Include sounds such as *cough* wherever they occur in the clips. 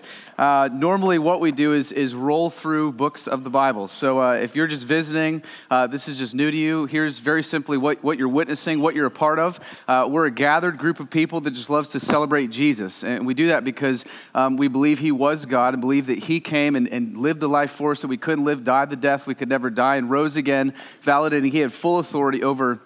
guys. Uh, normally, what we do is, is roll through books of the Bible. So, uh, if you're just visiting, uh, this is just new to you. Here's very simply what, what you're witnessing, what you're a part of. Uh, we're a gathered group of people that just loves to celebrate Jesus. And we do that because um, we believe He was God and believe that He came and, and lived the life for us that we couldn't live, died the death we could never die, and rose again, validating He had full authority over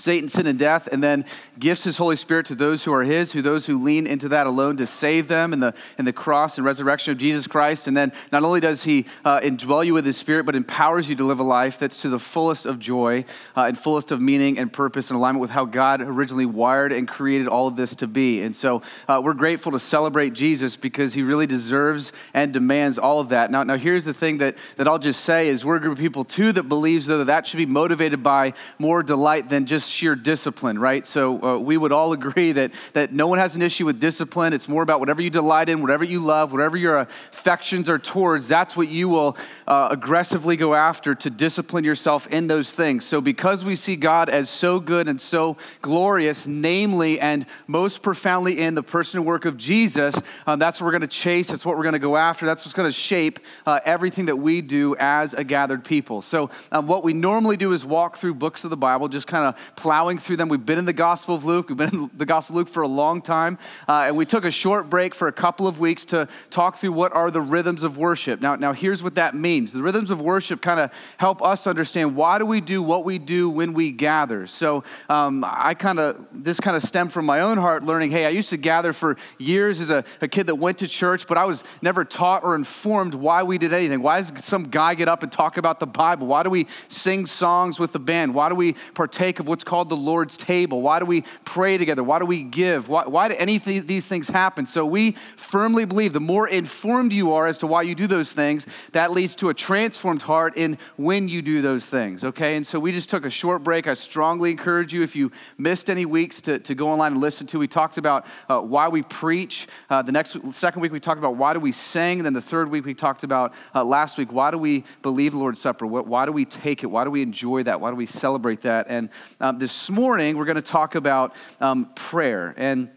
Satan, sin, and death, and then gifts his Holy Spirit to those who are his, who those who lean into that alone to save them in the, in the cross and resurrection of Jesus Christ. And then not only does he uh, indwell you with his Spirit, but empowers you to live a life that's to the fullest of joy uh, and fullest of meaning and purpose in alignment with how God originally wired and created all of this to be. And so uh, we're grateful to celebrate Jesus because he really deserves and demands all of that. Now, now here's the thing that, that I'll just say is we're a group of people too that believes though that that should be motivated by more delight than just sheer discipline, right? So uh, we would all *laughs* agree that, that no one has an issue with discipline. It's more about whatever you delight in, whatever you love, whatever your affections are towards, that's what you will uh, aggressively go after to discipline yourself in those things. So because we see God as so good and so glorious, namely and most profoundly in the person and work of Jesus, um, that's what we're going to chase. That's what we're going to go after. That's what's going to shape uh, everything that we do as a gathered people. So um, what we normally do is walk through books of the Bible, just kind of plowing through them. We've been in the Gospel of Luke, we've been in *laughs* the Gospel of Luke for a long time, uh, and we took a short break for a couple of weeks to talk through what are the rhythms of worship. Now, now here's what that means the rhythms of worship kind of help us understand why do we do what we do when we gather. So um, I kind of, this kind of stemmed from my own heart learning hey, I used to gather for years as a, a kid that went to church, but I was never taught or informed why we did anything. Why does some guy get up and talk about the Bible? Why do we sing songs with the band? Why do we partake of what's called the Lord's table? Why do we pray together? Why do we give? Why, why do any of these things happen? So we firmly believe the more informed you are as to why you do those things, that leads to a transformed heart in when you do those things, okay? And so we just took a short break. I strongly encourage you, if you missed any weeks, to, to go online and listen to. We talked about uh, why we preach. Uh, the next, second week, we talked about why do we sing. And then the third week, we talked about uh, last week, why do we believe Lord's Supper? Why do we take it? Why do we enjoy that? Why do we celebrate that? And um, this morning, we're going to talk about um, prayer. And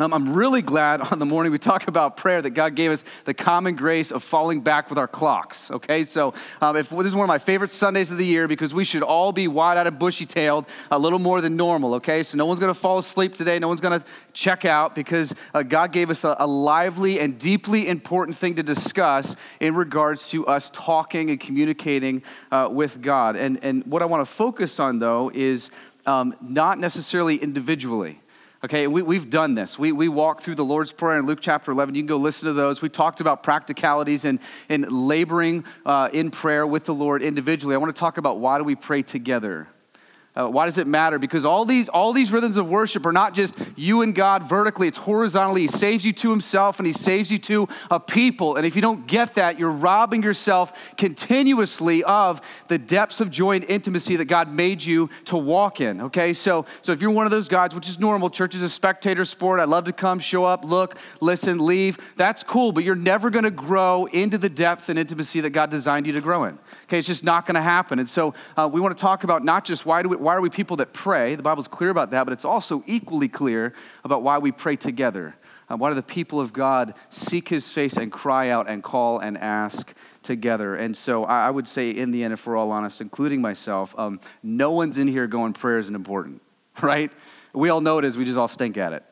um, I'm really glad on the morning we talk about prayer that God gave us the common grace of falling back with our clocks. Okay, so um, if this is one of my favorite Sundays of the year because we should all be wide-eyed and bushy-tailed a little more than normal. Okay, so no one's going to fall asleep today. No one's going to check out because uh, God gave us a, a lively and deeply important thing to discuss in regards to us talking and communicating uh, with God. And and what I want to focus on though is um, not necessarily individually. Okay, we, we've done this. We, we walked through the Lord's Prayer in Luke chapter 11. You can go listen to those. We talked about practicalities and, and laboring uh, in prayer with the Lord individually. I want to talk about why do we pray together? Uh, why does it matter? Because all these, all these rhythms of worship are not just you and God vertically, it's horizontally. He saves you to himself and he saves you to a people. And if you don't get that, you're robbing yourself continuously of the depths of joy and intimacy that God made you to walk in. Okay, so, so if you're one of those guys, which is normal, church is a spectator sport. I love to come, show up, look, listen, leave. That's cool, but you're never going to grow into the depth and intimacy that God designed you to grow in. Okay, it's just not going to happen. And so uh, we want to talk about not just why do we, why are we people that pray? The Bible's clear about that, but it's also equally clear about why we pray together. Uh, why do the people of God seek his face and cry out and call and ask together? And so I, I would say, in the end, if we're all honest, including myself, um, no one's in here going, prayer isn't important, *laughs* right? We all know it is, we just all stink at it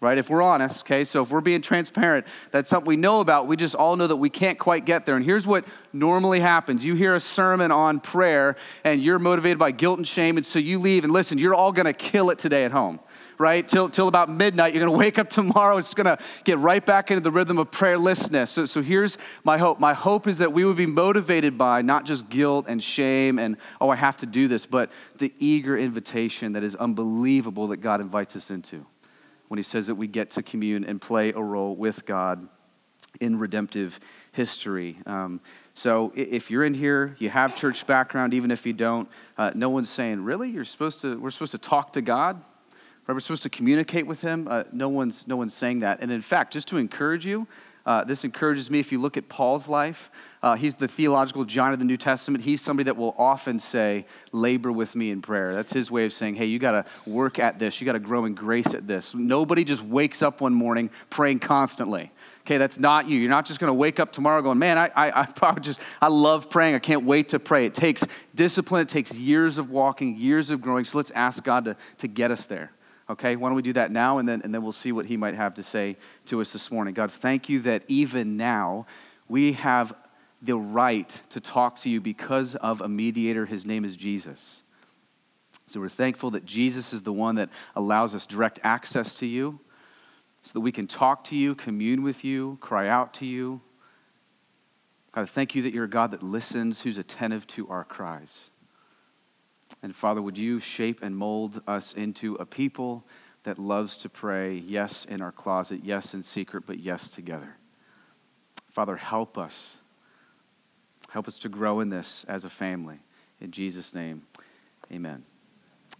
right? If we're honest, okay, so if we're being transparent, that's something we know about. We just all know that we can't quite get there. And here's what normally happens you hear a sermon on prayer, and you're motivated by guilt and shame, and so you leave, and listen, you're all gonna kill it today at home. Right till, till about midnight, you're gonna wake up *laughs* tomorrow. It's gonna get right back into the rhythm of prayerlessness. So, so here's my hope. My hope is that we would be motivated by not just guilt and shame and oh, I have to do this, but the eager invitation that is unbelievable that God invites us into when he says that we get to commune and play a role with God in redemptive history. Um, so if you're in here, you have church background, even if you don't, uh, no one's saying, really? You're supposed to, we're supposed to talk to God? Right? We're supposed to communicate with him? Uh, no, one's, no one's saying that. And in fact, just to encourage you, uh, this encourages me if you look at Paul's life. Uh, he's the theological giant of the New Testament. He's somebody that will often say, labor with me in prayer. That's his way of saying, hey, you got to work at this. You got to grow in grace at this. Nobody just wakes up one morning praying constantly. Okay, that's not you. You're not just going to wake up tomorrow going, man, I, I, I *laughs* probably just, I love praying. I can't wait to pray. It takes discipline. It takes years of walking, years of growing. So let's ask God to, to get us there. Okay, why don't we do that now and then, and then we'll see what he might have to say to us this morning. God, thank you that even now we have the right to talk to you because of a mediator. His name is Jesus. So we're thankful that Jesus is the one that allows us direct access to you so that we can talk to you, commune with you, cry out to you. God, I thank you that you're a God that listens, who's attentive to our cries. And Father, would you shape and mold us into a people that loves to pray, yes, in our closet, yes, in secret, but yes, together. Father, help us. Help us to grow in this as a family. In Jesus' name, amen.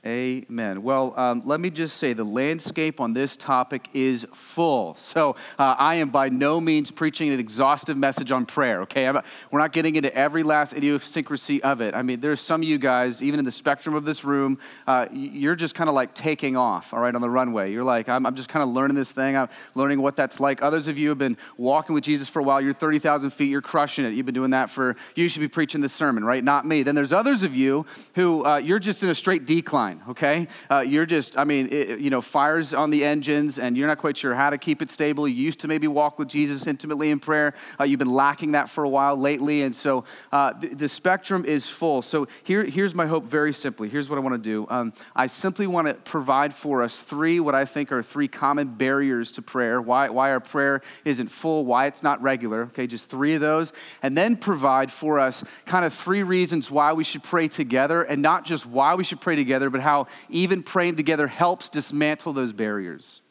Amen. Well, um, let me just say the landscape on this topic is full. So uh, I am by no means preaching an exhaustive message on prayer, okay? I'm, we're not getting into every last idiosyncrasy of it. I mean, there's some of you guys, even in the spectrum of this room, uh, you're just kind of like taking off, all right, on the runway. You're like, I'm, I'm just kind of learning this thing. I'm learning what that's like. Others of you have been walking with Jesus for a while. You're 30,000 feet. You're crushing it. You've been doing that for, you should be preaching this sermon, right? Not me. Then there's others of you who uh, you're just in a straight decline okay? Uh, you're just, I mean, it, you know, fires on the engines and you're not quite sure how to keep it stable. You used to maybe walk with Jesus intimately in prayer. Uh, you've been lacking that for a while lately. And so uh, the, the, spectrum is full. So here, here's my hope very simply. Here's what I want to do. Um, I simply want to provide for us three, what I think are three common barriers to prayer, why, why our prayer isn't full, why it's not regular, okay? Just three of those. And then provide for us kind of three reasons why we should pray together and not just why we should pray together, but how even praying together helps dismantle those barriers.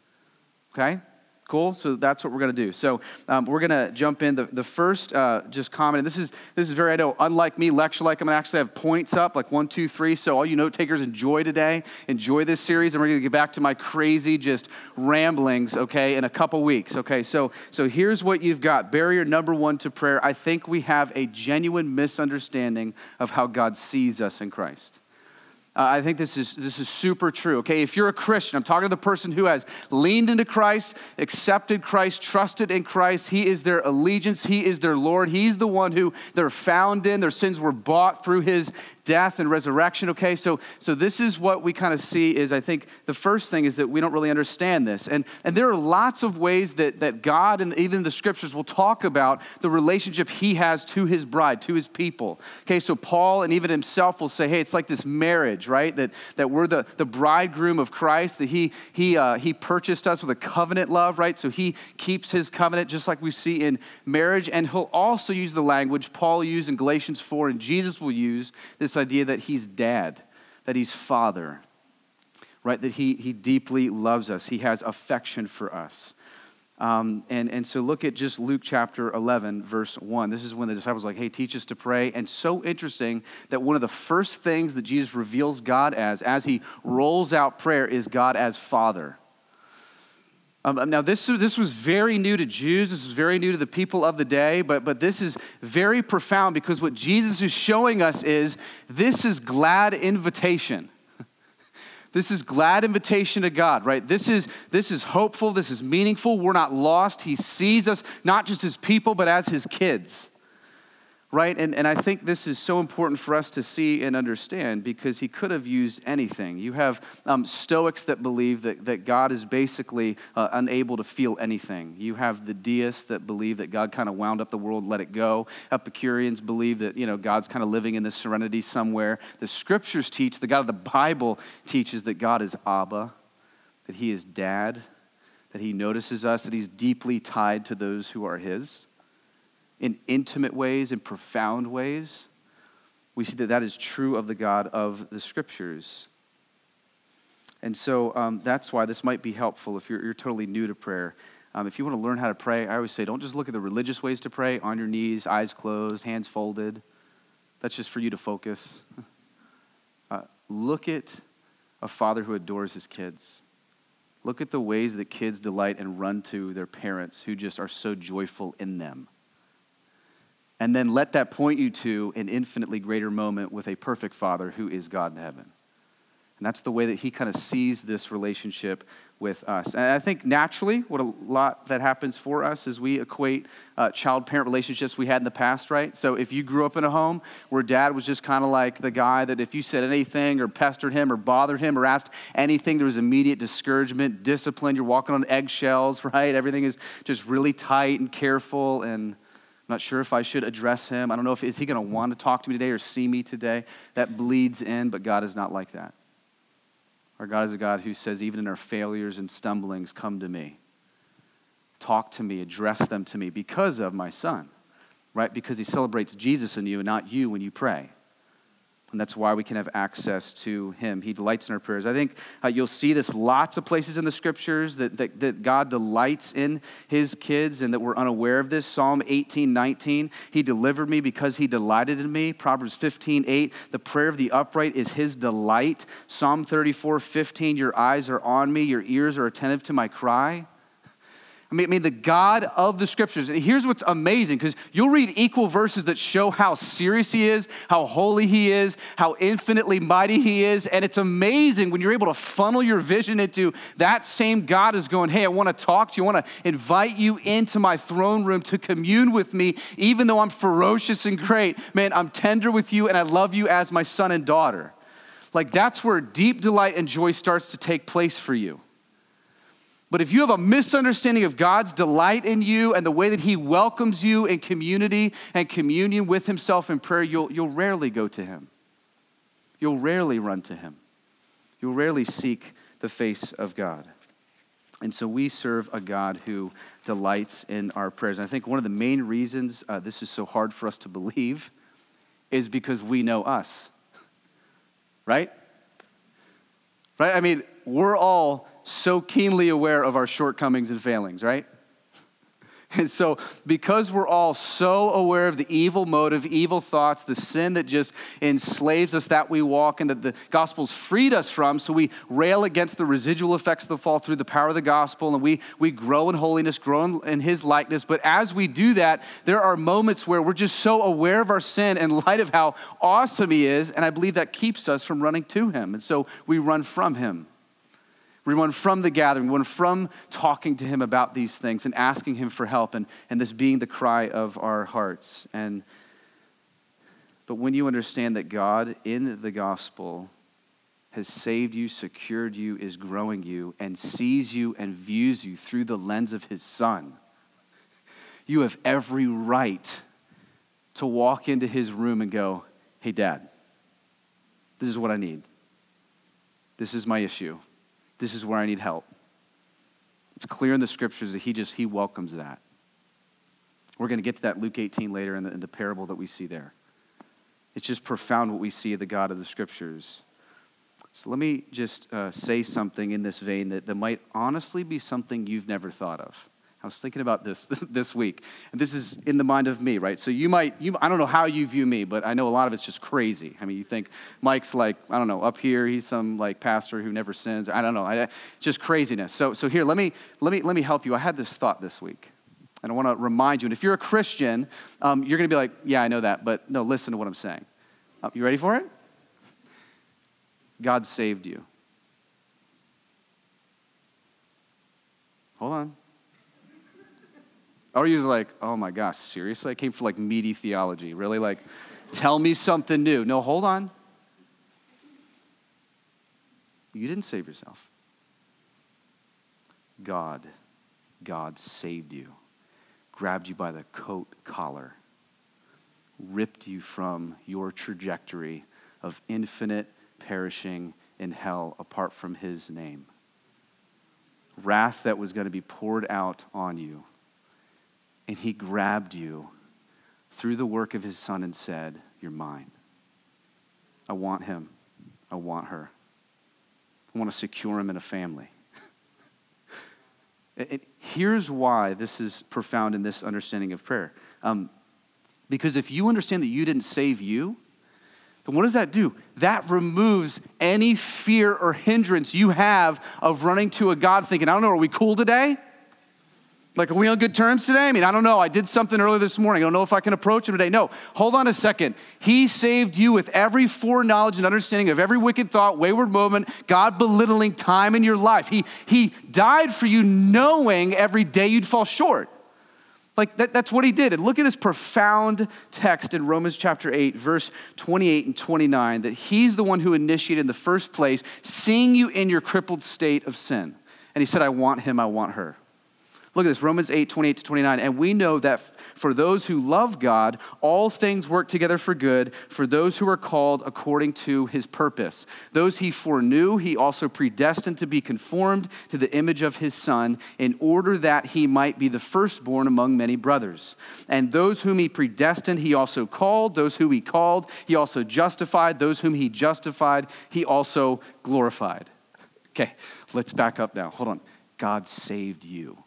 Okay? Cool. So that's what we're going to do. So um, we're going to jump in. The, the first uh, just comment, and this is this is very I know unlike me lecture like I'm going to actually have points up like one two three. So all you note takers enjoy today, enjoy this series, and we're going to get back to my crazy just ramblings. Okay, in a couple weeks. Okay, so so here's what you've got. Barrier number one to prayer. I think we have a genuine misunderstanding of how God sees us in Christ. Uh, I think this is, this is super true. Okay, if you're a Christian, I'm talking to the person who has leaned into Christ, accepted Christ, trusted in Christ. He is their allegiance, He is their Lord. He's the one who they're found in. Their sins were bought through His death and resurrection okay? So so this is what we kind of see is i think the first thing is that we don't really understand this. And and there are lots of ways that that god and even the scriptures will talk about the relationship he has to his bride to his people okay? So paul and even himself will say hey it's like this marriage right? That that we're the the bridegroom of christ that he he uh, he purchased us with a covenant love right? So he keeps his covenant just like we see in marriage. And he'll also use the language paul used in galatians 4 and jesus will use this this idea that he's dad, that he's father, right? That he, he deeply loves us, he has affection for us. Um, and, and so look at just Luke chapter 11, verse 1. This is when the disciples like, hey, teach us to pray. And so interesting that one of the first things that Jesus reveals God as, as he rolls out prayer, is God as Father. Um, now, this, this was very new to Jews. This is very new to the people of the day, but, but this is very profound because what Jesus is showing us is this is glad invitation. *laughs* This is glad invitation to God, right? This is, this is hopeful. This is meaningful. We're not lost. He sees us not just as people, but as his kids right? And, and I think this is so important for us to see and understand because he could have used anything. You have um, Stoics that believe that, that God is basically uh, unable to feel anything. You have the deists that believe that God kind of wound up the world, let it go. Epicureans believe that, you know, God's kind of living in this serenity somewhere. The scriptures teach, the God of the Bible teaches that God is Abba, that he is dad, that he notices us, that he's deeply tied to those who are his in intimate ways, in profound ways, we see that that is true of the God of the scriptures. And so um, that's why this might be helpful if you're, you're totally new to prayer. Um, if you want to learn how to pray, I always say don't just look at the religious ways to pray on your knees, eyes closed, hands folded. That's just for you to focus. Uh, look at a father who adores his kids. Look at the ways that kids delight and run to their parents who just are so joyful in them and then let that point you to an infinitely greater moment with a perfect Father who is God in heaven. And that's the way that he kind of sees this relationship with us. And I think naturally, what a lot that happens for us is we equate uh, child parent relationships we had in the past, right? So if you grew up in a home where dad was just kind of like the guy that if you said anything or pestered him or bothered him or asked anything, there was immediate discouragement, discipline, you're walking on eggshells, *laughs* right? Everything is just really tight and careful and not sure if I should address him. I don't know if is he going to want to talk to me today or see me today. That bleeds in, but God is not like that. Our God is a God who says, even in our failures and stumblings, come to me. Talk to me, address them to me because of my son, right? Because he celebrates Jesus in you and not you when you pray. And that's why we can have access to him. He delights in our prayers. I think uh, you'll see this lots of places in the scriptures that, that, that, God delights in his kids and that we're unaware of this. Psalm 18, 19, he delivered me because he delighted in me. Proverbs 15, 8, the prayer of the upright is his delight. Psalm 34, 15, your eyes are on me, your ears are attentive to my cry. I mean, I mean, the God of the scriptures. And here's what's amazing because you'll read equal verses that show how serious he is, how holy he is, how infinitely mighty he is. And it's amazing when you're able to funnel your vision into that same God is going, Hey, I want to talk to you. I want to invite you into my throne room to commune with me, even though I'm ferocious and great. Man, I'm tender with you and I love you as my son and daughter. Like that's where deep delight and joy starts to take place for you. But if you have a misunderstanding of God's delight in you and the way that He welcomes you in community and communion with Himself in prayer, you'll, you'll rarely go to Him. You'll rarely run to Him. You'll rarely seek the face of God. And so we serve a God who delights in our prayers. And I think one of the main reasons uh, this is so hard for us to believe is because we know us. Right? Right? I mean, we're all so keenly aware of our shortcomings and failings, right? *laughs* And so, because we're all so aware of the evil motive, evil thoughts, the sin that just enslaves us that we walk and that the gospel's freed us from, so we rail against the residual effects of the fall through the power of the gospel and we, we grow in holiness, grow in, in his likeness. But as we do that, there are moments where we're just so aware of our sin in light of how awesome he is, and I believe that keeps us from running to him. And so we run from him. We run from the gathering, we run from talking to him about these things and asking him for help and, and this being the cry of our hearts. And but when you understand that God in the gospel has saved you, secured you, is growing you, and sees you and views you through the lens of his son, you have every right to walk into his room and go, Hey, dad, this is what I need. This is my issue this is where I need help. It's clear in the scriptures that he just he welcomes that. We're going to get to that Luke 18 later in the, in the parable that we see there. It's just profound what we see of the God of the scriptures. So let me just uh, say something in this vein that, that might honestly be something you've never thought of. I was thinking about this *laughs* this week, and this is in the mind of me, right? So you might, you, I don't know how you view me, but I know a lot of it's just crazy. I mean, you think Mike's like, I don't know, up here, he's some like pastor who never sins. I don't know, I, just craziness. So, so here, let me, let me, let me help you. I had this thought this week, and I want to remind you. And if you're a Christian, um, you're going to be like, yeah, I know that, but no, listen to what I'm saying. Uh, you ready for it? God saved you. Hold on. Or you're like, oh my gosh, seriously? I came for like meaty theology. Really? Like, tell me something new. No, hold on. You didn't save yourself. God, God saved you, grabbed you by the coat collar, ripped you from your trajectory of infinite perishing in hell apart from his name. Wrath that was going to be poured out on you and he grabbed you through the work of his son and said, You're mine. I want him. I want her. I want to secure him in a family. *laughs* here's why this is profound in this understanding of prayer. Um, because if you understand that you didn't save you, then what does that do? That removes any fear or hindrance you have of running to a God thinking, I don't know, are we cool today? Like, are we on good terms today? I mean, I don't know. I did something earlier this morning. I don't know if I can approach him today. No, hold on a second. He saved you with every foreknowledge and understanding of every wicked thought, wayward moment, God belittling time in your life. He, he died for you knowing every day you'd fall short. Like, that, that's what he did. And look at this profound text in Romans chapter 8, verse 28 and 29, that he's the one who initiated in the first place, seeing you in your crippled state of sin. And he said, I want him, I want her. Look at this, Romans 8, 28 to 29. And we know that for those who love God, all things work together for good for those who are called according to his purpose. Those he foreknew, he also predestined to be conformed to the image of his Son, in order that he might be the firstborn among many brothers. And those whom he predestined, he also called. Those who he called, he also justified. Those whom he justified, he also glorified. Okay, let's back up now. Hold on. God saved you.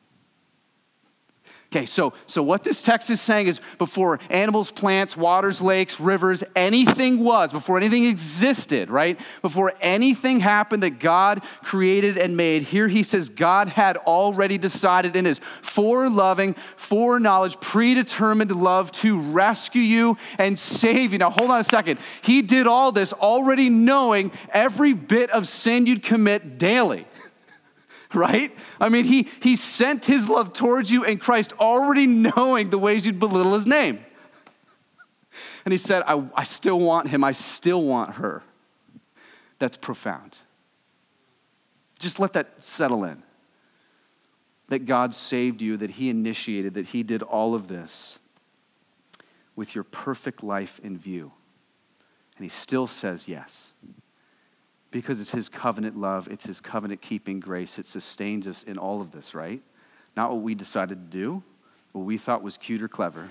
Okay, so, so what this text is saying is before animals, plants, waters, lakes, rivers, anything was, before anything existed, right? Before anything happened that God created and made, here he says God had already decided in his foreloving, foreknowledge, predetermined love to rescue you and save you. Now, hold on a second. He did all this already knowing every bit of sin you'd commit daily right? I mean, he, he sent his love towards you in Christ already knowing the ways you'd belittle his name. And he said, I, I still want him, I still want her. That's profound. Just let that settle in. That God saved you, that he initiated, that he did all of this with your perfect life in view. And he still says yes because it's His covenant love, it's His covenant keeping grace. It sustains us in all of this, right? Not what we decided to do, what we thought was cute or clever,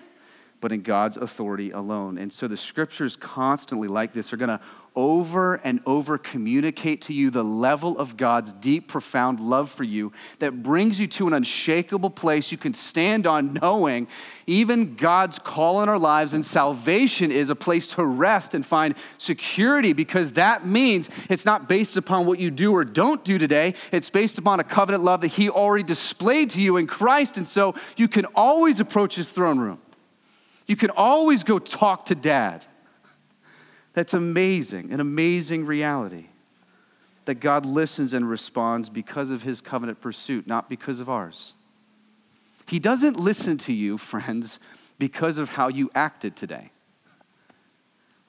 but in God's authority alone. And so the scriptures constantly, like this, are going to over and over communicate to you the level of God's deep, profound love for you that brings you to an unshakable place you can stand on, knowing even God's call in our lives and salvation is a place to rest and find security because that means it's not based upon what you do or don't do today. It's based upon a covenant love that He already displayed to you in Christ. And so you can always approach His throne room. You can always go talk to dad. That's amazing, an amazing reality. That God listens and responds because of his covenant pursuit, not because of ours. He doesn't listen to you, friends, because of how you acted today.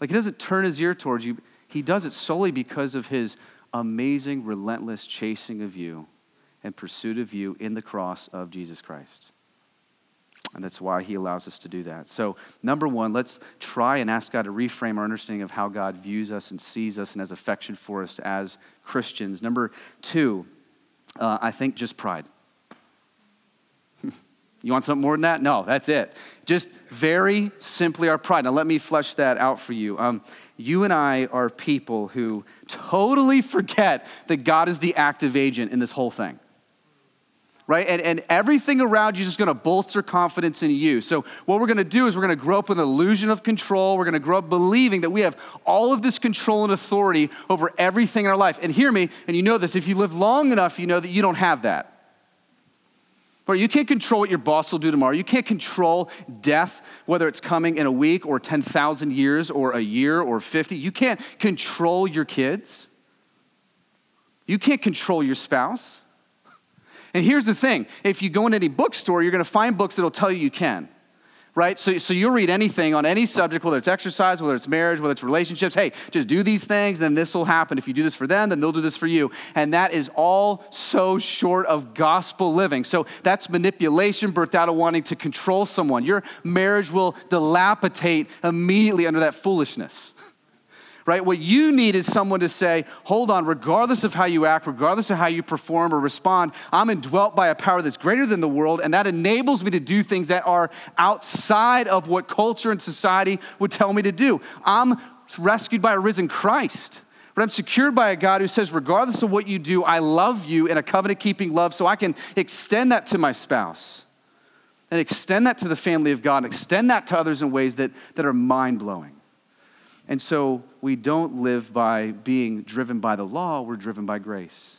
Like, he doesn't turn his ear towards you, he does it solely because of his amazing, relentless chasing of you and pursuit of you in the cross of Jesus Christ. And that's why he allows us to do that. So, number one, let's try and ask God to reframe our understanding of how God views us and sees us and has affection for us as Christians. Number two, uh, I think just pride. *laughs* you want something more than that? No, that's it. Just very simply our pride. Now, let me flesh that out for you. Um, you and I are people who totally forget that God is the active agent in this whole thing right? And, and everything around you is just going to bolster confidence in you. So, what we're going to do is we're going to grow up with an illusion of control. We're going to grow up believing that we have all of this control and authority over everything in our life. And hear me, and you know this, if you live long enough, you know that you don't have that. Right? You can't control what your boss will do tomorrow. You can't control death, whether it's coming in a week or 10,000 years or a year or 50. You can't control your kids. You can't control your spouse. And here's the thing if you go in any bookstore, you're going to find books that'll tell you you can. Right? So, so you'll read anything on any subject, whether it's exercise, whether it's marriage, whether it's relationships. Hey, just do these things, then this will happen. If you do this for them, then they'll do this for you. And that is all so short of gospel living. So that's manipulation birthed out of wanting to control someone. Your marriage will dilapidate immediately under that foolishness right? What you need is someone to say, hold on, regardless of how you act, regardless of how you perform or respond, I'm indwelt by a power that's greater than the world, and that enables me to do things that are outside of what culture and society would tell me to do. I'm rescued by a risen Christ. But I'm secured by a God who says, regardless of what you do, I love you in a covenant keeping love, so I can extend that to my spouse and extend that to the family of God and extend that to others in ways that, that are mind blowing. And so we don't live by being driven by the law, we're driven by grace.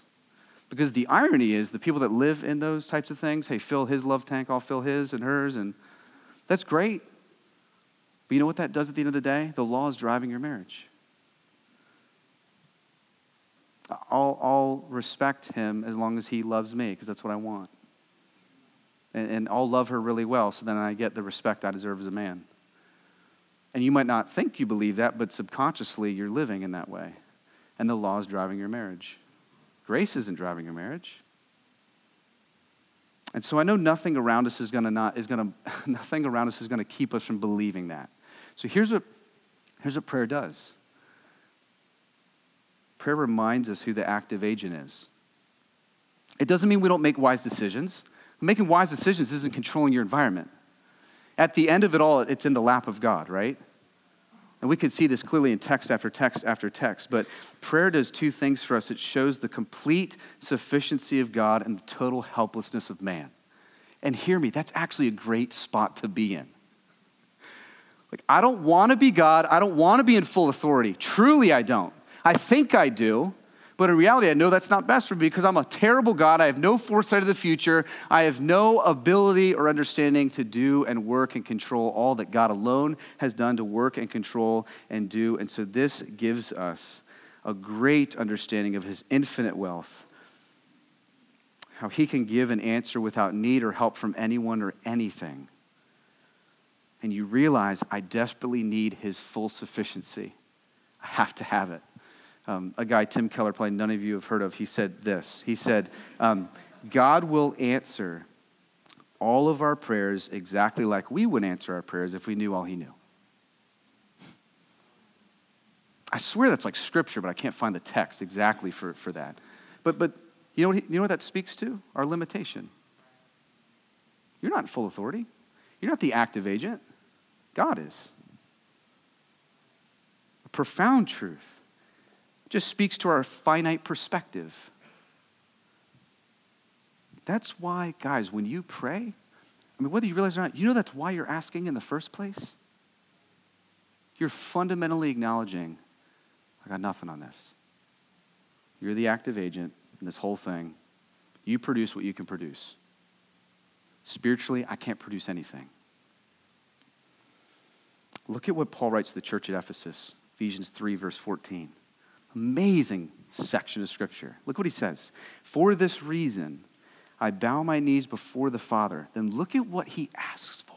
Because the irony is, the people that live in those types of things, hey, fill his love tank, I'll fill his and hers, and that's great. But you know what that does at the end of the day? The law is driving your marriage. I'll, I'll respect him as long as he loves me, because that's what I want. And, and I'll love her really well, so then I get the respect I deserve as a man. And you might not think you believe that, but subconsciously you're living in that way. And the law is driving your marriage. Grace isn't driving your marriage. And so I know nothing around us is going to not is going *laughs* to nothing around us is going to keep us from believing that. So here's what here's what prayer does. Prayer reminds us who the active agent is. It doesn't mean we don't make wise decisions. Making wise decisions isn't controlling your environment. At the end of it all, it's in the lap of God, right? And we can see this clearly in text after text after text. But prayer does two things for us it shows the complete sufficiency of God and the total helplessness of man. And hear me, that's actually a great spot to be in. Like, I don't want to be God. I don't want to be in full authority. Truly, I don't. I think I do. But in reality, I know that's not best for me because I'm a terrible God. I have no foresight of the future. I have no ability or understanding to do and work and control all that God alone has done to work and control and do. And so this gives us a great understanding of his infinite wealth, how he can give an answer without need or help from anyone or anything. And you realize I desperately need his full sufficiency. I have to have it um, a guy, Tim Keller, probably none of you have heard of, he said this. He said, um, God will answer all of our prayers exactly like we would answer our prayers if we knew all he knew. I swear that's like scripture, but I can't find the text exactly for, for that. But, but you, know what, you know what that speaks to? Our limitation. You're not in full authority. You're not the active agent. God is. A profound truth just speaks to our finite perspective. That's why, guys, when you pray, I mean, whether you realize or not, you know that's why you're asking in the first place? You're fundamentally acknowledging, I got nothing on this. You're the active agent in this whole thing. You produce what you can produce. Spiritually, I can't produce anything. Look at what Paul writes to the church at Ephesus, Ephesians 3, verse 14. Amazing section of Scripture. Look what he says. For this reason, I bow my knees before the Father. Then look at what he asks for.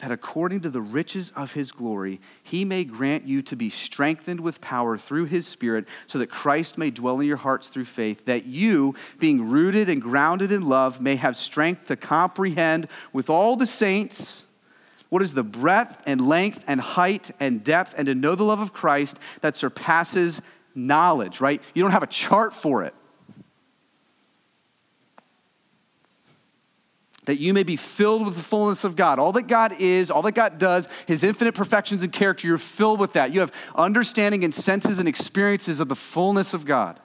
That according to the riches of his glory, he may grant you to be strengthened with power through his Spirit, so that Christ may dwell in your hearts through faith, that you, being rooted and grounded in love, may have strength to comprehend with all the saints what is the breadth and length and height and depth, and to know the love of Christ that surpasses knowledge, right? You don't have a chart for it. That you may be filled with the fullness of God. All that God is, all that God does, His infinite perfections and character, you're filled with that. You have understanding and senses and experiences of the fullness of God.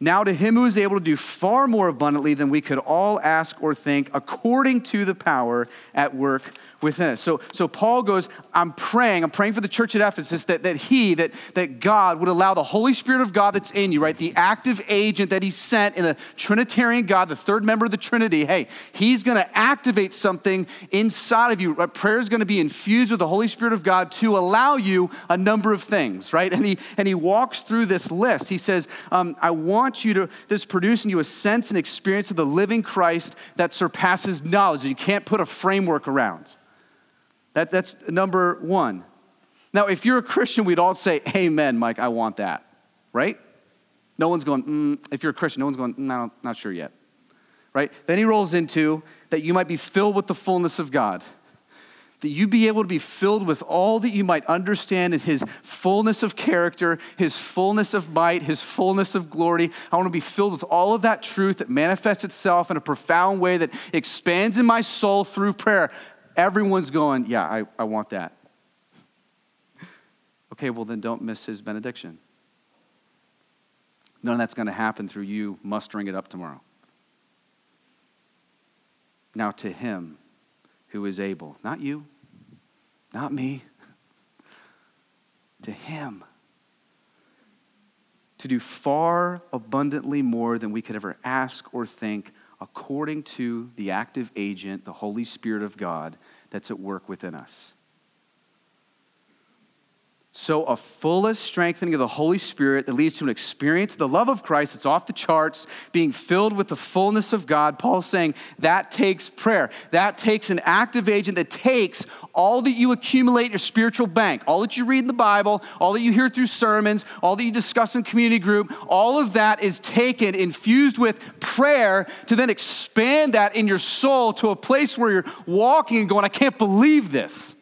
Now, to him who is able to do far more abundantly than we could all ask or think, according to the power at work within us. So, so Paul goes, I'm praying, I'm praying for the church at Ephesus that, that he, that, that God would allow the Holy Spirit of God that's in you, right? The active agent that he sent in the Trinitarian God, the third member of the Trinity, hey, he's going to activate something inside of you. Prayer is going to be infused with the Holy Spirit of God to allow you a number of things, right? And he, and he walks through this list. He says, um, I want you to, this produce in you a sense and experience of the living Christ that surpasses knowledge. You can't put a framework around. That, that's number one. Now, if you're a Christian, we'd all say, Amen, Mike, I want that, right? No one's going, mm. if you're a Christian, no one's going, no, not sure yet, right? Then he rolls into that you might be filled with the fullness of God. That you be able to be filled with all that you might understand in his fullness of character, his fullness of might, his fullness of glory. I want to be filled with all of that truth that manifests itself in a profound way that expands in my soul through prayer. Everyone's going, Yeah, I, I want that. Okay, well, then don't miss his benediction. None of that's going to happen through you mustering it up tomorrow. Now, to him who is able, not you, not me, to him to do far abundantly more than we could ever ask or think, according to the active agent, the Holy Spirit of God, that's at work within us. So, a fullest strengthening of the Holy Spirit that leads to an experience of the love of Christ. It's off the charts, being filled with the fullness of God. Paul's saying that takes prayer. That takes an active agent that takes all that you accumulate in your spiritual bank, all that you read in the Bible, all that you hear through sermons, all that you discuss in community group, all of that is taken, infused with prayer to then expand that in your soul to a place where you're walking and going, I can't believe this.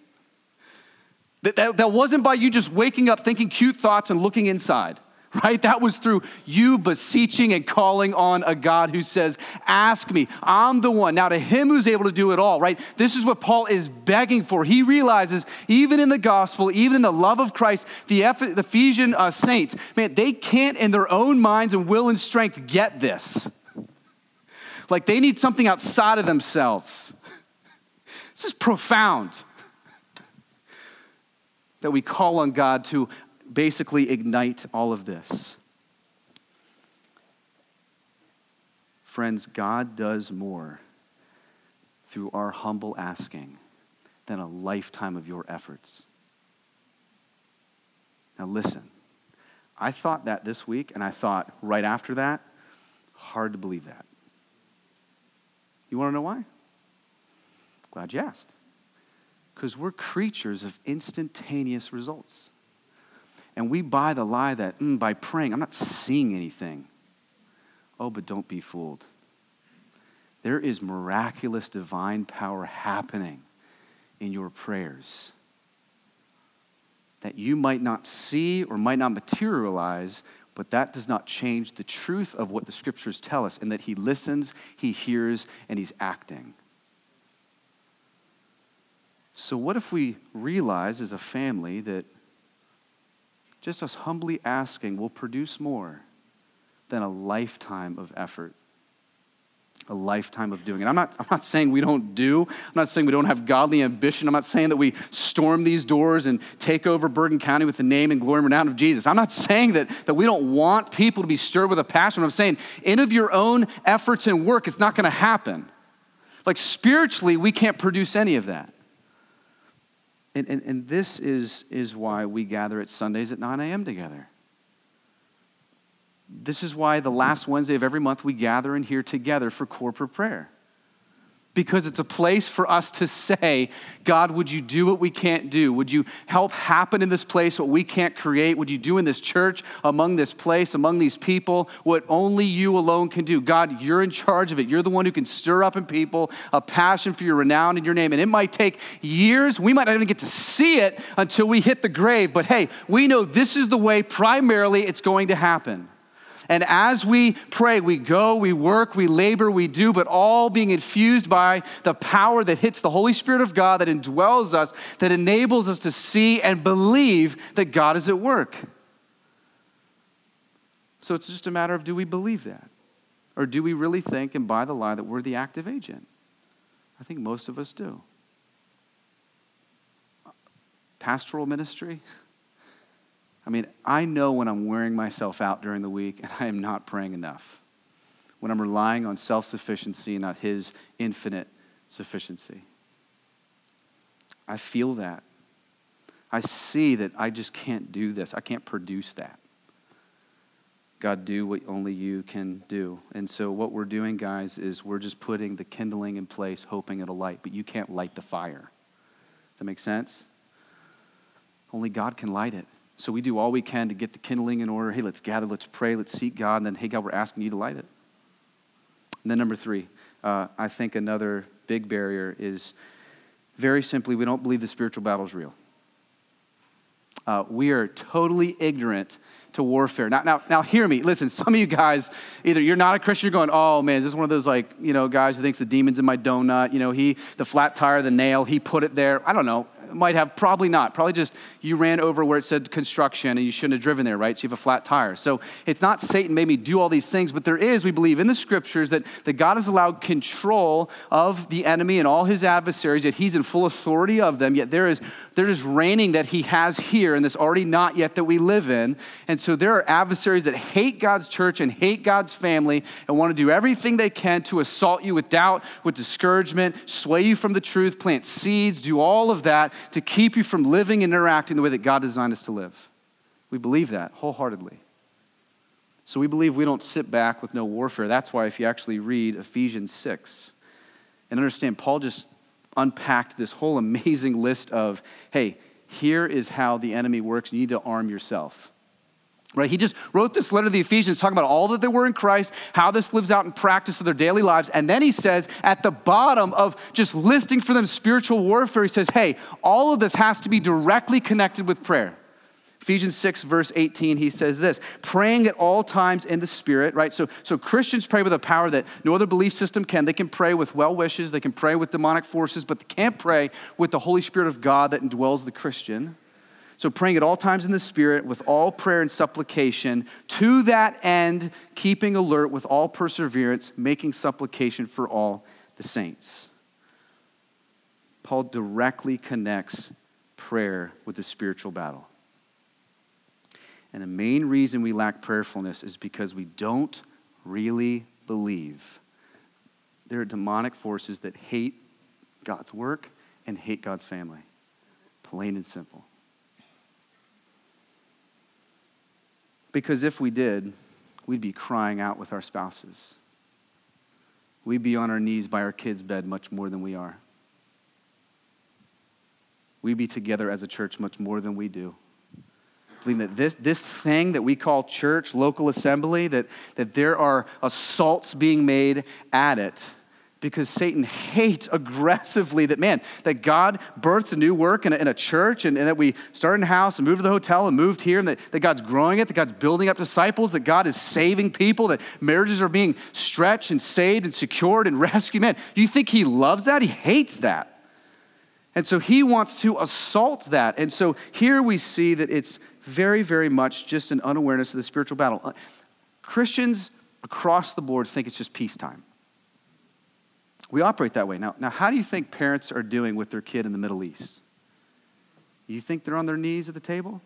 That, that, that wasn't by you just waking up thinking cute thoughts and looking inside, *laughs* right? That was through you beseeching and calling on a God who says, Ask me, I'm the one. Now, to him who's able to do it all, right? This is what Paul is begging for. He realizes, even in the gospel, even in the love of Christ, the, Ephesian uh, saints, man, they can't in their own minds and will and strength get this. Like they need something outside of themselves. *laughs* This is profound that we call on God to basically ignite all of this. Friends, God does more through our humble asking than a lifetime of your efforts. Now, listen, I thought that this week, and I thought right after that, hard to believe that. You want to know why? Glad you asked. Because we're creatures of instantaneous results. And we buy the lie that mm, by praying, I'm not seeing anything. Oh, but don't be fooled. There is miraculous divine power happening in your prayers that you might not see or might not materialize, but that does not change the truth of what the scriptures tell us, and that He listens, He hears, and He's acting. So, what if we realize as a family that just us humbly asking will produce more than a lifetime of effort? A lifetime of doing it. I'm not, I'm not saying we don't do. I'm not saying we don't have godly ambition. I'm not saying that we storm these doors and take over Bergen County with the name and glory and renown of Jesus. I'm not saying that, that we don't want people to be stirred with a passion. I'm saying, in of your own efforts and work, it's not going to happen. Like spiritually, we can't produce any of that. And, and, and this is, is why we gather at Sundays at 9 a.m. together. This is why the last Wednesday of every month we gather in here together for corporate prayer because it's a place for us to say, God, would you do what we can't do? Would you help happen in this place what we can't create? Would you do in this church, among this place, among these people, what only you alone can do? God, you're in charge of it. You're the one who can stir up in people a passion for your renown and your name. And it might take years. We might not even get to see it until we hit the grave. But hey, we know this is the way primarily it's going to happen. And as we pray, we go, we work, we labor, we do, but all being infused by the power that hits the Holy Spirit of God that indwells us, that enables us to see and believe that God is at work. So it's just a matter of do we believe that? Or do we really think and buy the lie that we're the active agent? I think most of us do. Pastoral ministry, *laughs* I mean, I know when I'm wearing myself out during the week and I am not praying enough. When I'm relying on self sufficiency, not His infinite sufficiency. I feel that. I see that I just can't do this. I can't produce that. God, do what only you can do. And so, what we're doing, guys, is we're just putting the kindling in place, hoping it'll light, but you can't light the fire. Does that make sense? Only God can light it. So we do all we can to get the kindling in order. Hey, let's gather, let's pray, let's seek God. And then, hey, God, we're asking you to light it. And then, number three, uh, I think another big barrier is very simply we don't believe the spiritual battle is real. Uh, we are totally ignorant to warfare. Now, now, now, hear me. Listen, some of you guys, either you're not a Christian, you're going, oh man, is this one of those like, you know, guys who thinks the demon's in my donut? You know, he, the flat tire, the nail, he put it there. I don't know might have? Probably not. Probably just you ran over where it said construction and you shouldn't have driven there, right? So you have a flat tire. So it's not Satan made me do all these things, but there is, we believe in the scriptures, that, that God has allowed control of the enemy and all his adversaries, that he's in full authority of them, yet there is, there is reigning that he has here in this already not yet that we live in. And so there are adversaries that hate God's church and hate God's family and want to do everything they can to assault you with doubt, with discouragement, sway you from the truth, plant seeds, do all of that to keep you from living and interacting the way that God designed us to live. We believe that wholeheartedly. So we believe we don't sit back with no warfare. That's why, if you actually read Ephesians 6 and understand, Paul just unpacked this whole amazing list of, hey, here is how the enemy works. You need to arm yourself. Right? He just wrote this letter to the Ephesians talking about all that they were in Christ, how this lives out in practice of their daily lives. And then he says, at the bottom of just listing for them spiritual warfare, he says, hey, all of this has to be directly connected with prayer. Ephesians 6, verse 18, he says this praying at all times in the Spirit, right? So, so Christians pray with a power that no other belief system can. They can pray with well wishes, they can pray with demonic forces, but they can't pray with the Holy Spirit of God that indwells the Christian. So, praying at all times in the Spirit with all prayer and supplication, to that end, keeping alert with all perseverance, making supplication for all the saints. Paul directly connects prayer with the spiritual battle. And the main reason we lack prayerfulness is because we don't really believe there are demonic forces that hate God's work and hate God's family. Plain and simple. Because if we did, we'd be crying out with our spouses. We'd be on our knees by our kids' bed much more than we are. We'd be together as a church much more than we do believing that this, this thing that we call church, local assembly, that, that there are assaults being made at it because Satan hates aggressively that, man, that God birthed a new work in a, in a church and, and, that we started in house and moved to the hotel and moved here and that, that God's growing it, that God's building up disciples, that God is saving people, that marriages are being stretched and saved and secured and *laughs* rescued. Man, you think he loves that? He hates that. And so he wants to assault that. And so here we see that it's very, very much just an unawareness of the spiritual battle. Christians across the board think it's just peacetime. We operate that way. Now, now, how do you think parents are doing with their kid in the Middle East? You think they're on their knees at the table?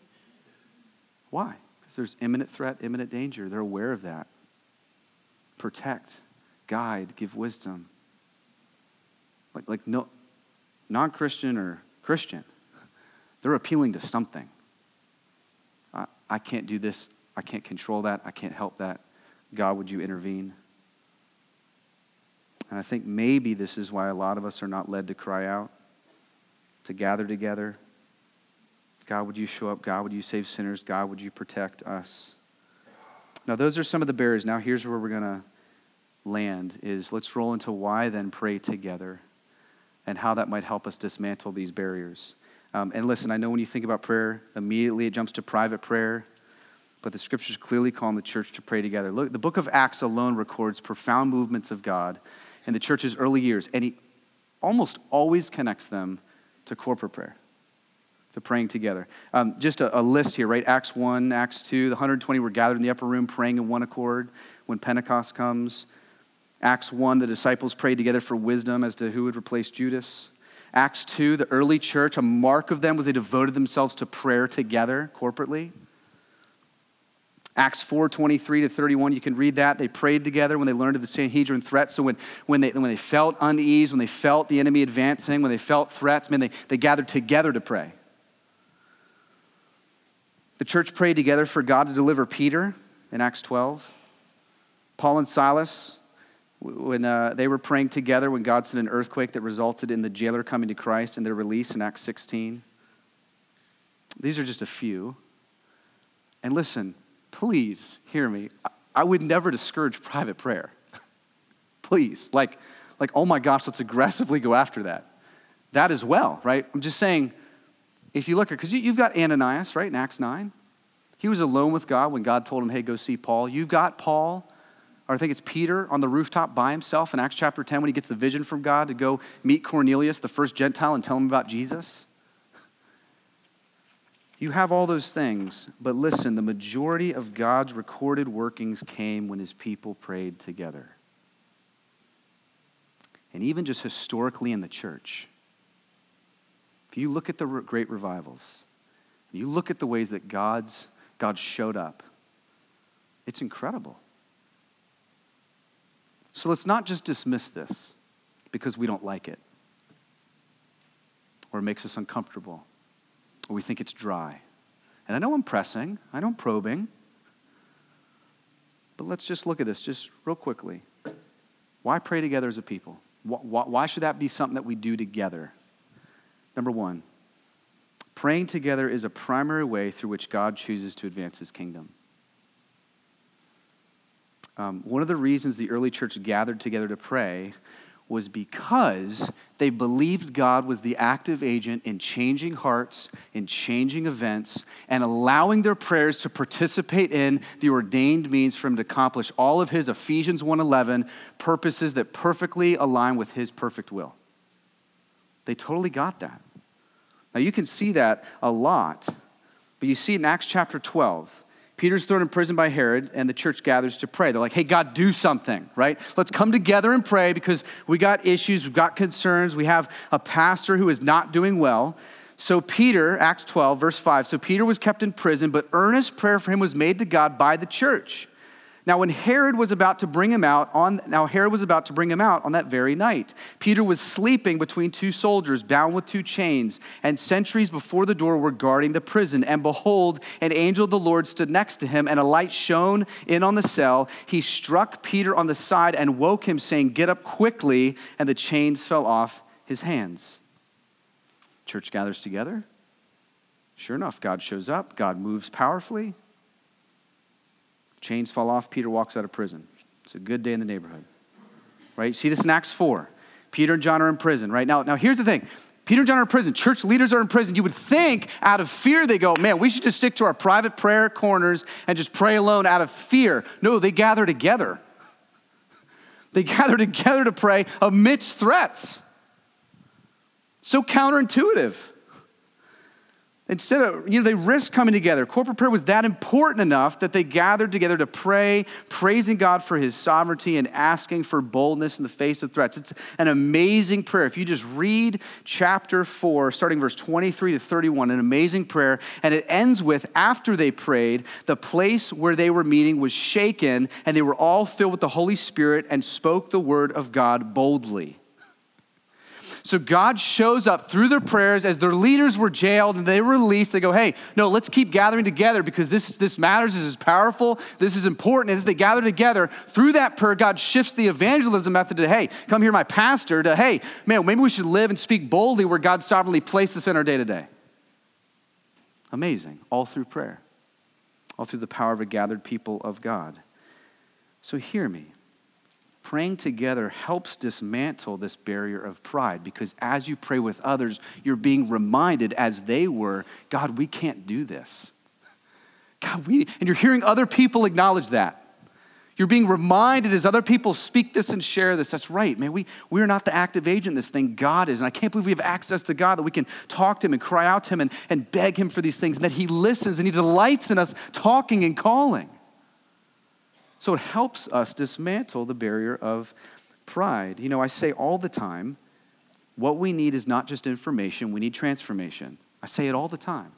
Why? Because there's imminent threat, imminent danger. They're aware of that. Protect, guide, give wisdom. Like, like no, non Christian or Christian, *laughs* they're appealing to something. I I can't do this. I can't control that. I can't help that. God, would you intervene? And I think maybe this is why a lot of us are not led to cry out, to gather together. God, would you show up? God, would you save sinners? God, would you protect us? Now, those are some of the barriers. Now, here's where we're going to land is let's roll into why then pray together and how that might help us dismantle these barriers. Um, and listen, I know when you think about prayer, immediately it jumps to private prayer, but the scriptures clearly call on the church to pray together. Look, the book of Acts alone records profound movements of God in the church's early years, and he almost always connects them to corporate prayer, to praying together. Um, just a, a list here, right? Acts 1, Acts 2, the 120 were gathered in the upper room praying in one accord when Pentecost comes. Acts 1, the disciples prayed together for wisdom as to who would replace Judas. Acts 2, the early church, a mark of them was they devoted themselves to prayer together corporately. Acts 4, 23 to 31, you can read that. They prayed together when they learned of the Sanhedrin threat. So when, when, they, when they felt unease, when they felt the enemy advancing, when they felt threats, man, they, they gathered together to pray. The church prayed together for God to deliver Peter in Acts 12. Paul and Silas when uh, they were praying together when God sent an earthquake that resulted in the jailer coming to Christ and their release in Acts 16. These are just a few. And listen, please hear me. I would never discourage private prayer. *laughs* please. Like, like, oh my gosh, let's aggressively go after that. That as well, right? I'm just saying, if you look at, because you, you've got Ananias, right, in Acts 9. He was alone with God when God told him, hey, go see Paul. You've got Paul or I think it's Peter on the rooftop by himself in Acts chapter 10 when he gets the vision from God to go meet Cornelius, the first Gentile, and tell him about Jesus. You have all those things, but listen, the majority of God's recorded workings came when his people prayed together. And even just historically in the church, if you look at the great revivals, you look at the ways that God's, God showed up, it's incredible. So let's not just dismiss this because we don't like it or it makes us uncomfortable or we think it's dry. And I know I'm pressing, I know I'm probing, but let's just look at this just real quickly. Why pray together as a people? Why should that be something that we do together? Number one, praying together is a primary way through which God chooses to advance his kingdom. Um, one of the reasons the early church gathered together to pray was because they believed God was the active agent in changing hearts, in changing events, and allowing their prayers to participate in the ordained means for him to accomplish all of his Ephesians 1:11 purposes that perfectly align with his perfect will. They totally got that. Now you can see that a lot, but you see in Acts chapter 12 Peter's thrown in prison by Herod, and the church gathers to pray. They're like, hey, God, do something, right? Let's come together and pray because we got issues, we've got concerns, we have a pastor who is not doing well. So, Peter, Acts 12, verse 5, so Peter was kept in prison, but earnest prayer for him was made to God by the church. Now, when Herod was about to bring him out on now Herod was about to bring him out on that very night. Peter was sleeping between two soldiers, bound with two chains, and sentries before the door were guarding the prison. And behold, an angel of the Lord stood next to him, and a light shone in on the cell. He struck Peter on the side and woke him, saying, Get up quickly, and the chains fell off his hands. Church gathers together. Sure enough, God shows up, God moves powerfully. Chains fall off. Peter walks out of prison. It's a good day in the neighborhood. Right? See this in Acts 4. Peter and John are in prison, right? Now, now here's the thing. Peter and John are in prison. Church leaders are in prison. You would think out of fear they go, man, we should just stick to our private prayer corners and just pray alone out of fear. No, they gather together. They gather *laughs* together to pray amidst threats. So counterintuitive. Instead of, you know, they risked coming together. Corporate prayer was that important enough that they gathered together to pray, praising God for his sovereignty and asking for boldness in the face of threats. It's an amazing prayer. If you just read chapter 4, starting verse 23 to 31, an amazing prayer. And it ends with after they prayed, the place where they were meeting was shaken, and they were all filled with the Holy Spirit and spoke the word of God boldly. So God shows up through their prayers as their leaders were jailed and they were released. They go, hey, no, let's keep gathering together because this, this matters. This is powerful. This is important. As they gather together, through that prayer, God shifts the evangelism method to, hey, come hear my pastor, to, hey, man, maybe we should live and speak boldly where God sovereignly placed us in our day to day. Amazing. All through prayer, all through the power of a gathered people of God. So hear me praying together helps dismantle this barrier of pride because as you pray with others, you're being reminded, as they were, God, we can't do this. God, we, and you're hearing other people acknowledge that. You're being reminded as other people speak this and share this. That's right, man. We, we're not the active agent in this thing. God is. And I can't believe we have access to God that we can talk to Him and cry out to Him and, and beg Him for these things, and that He listens and He delights in us talking and calling. So it helps us dismantle the barrier of pride. You know, I say all the time, what we need is not just information, we need transformation. I say it all the time.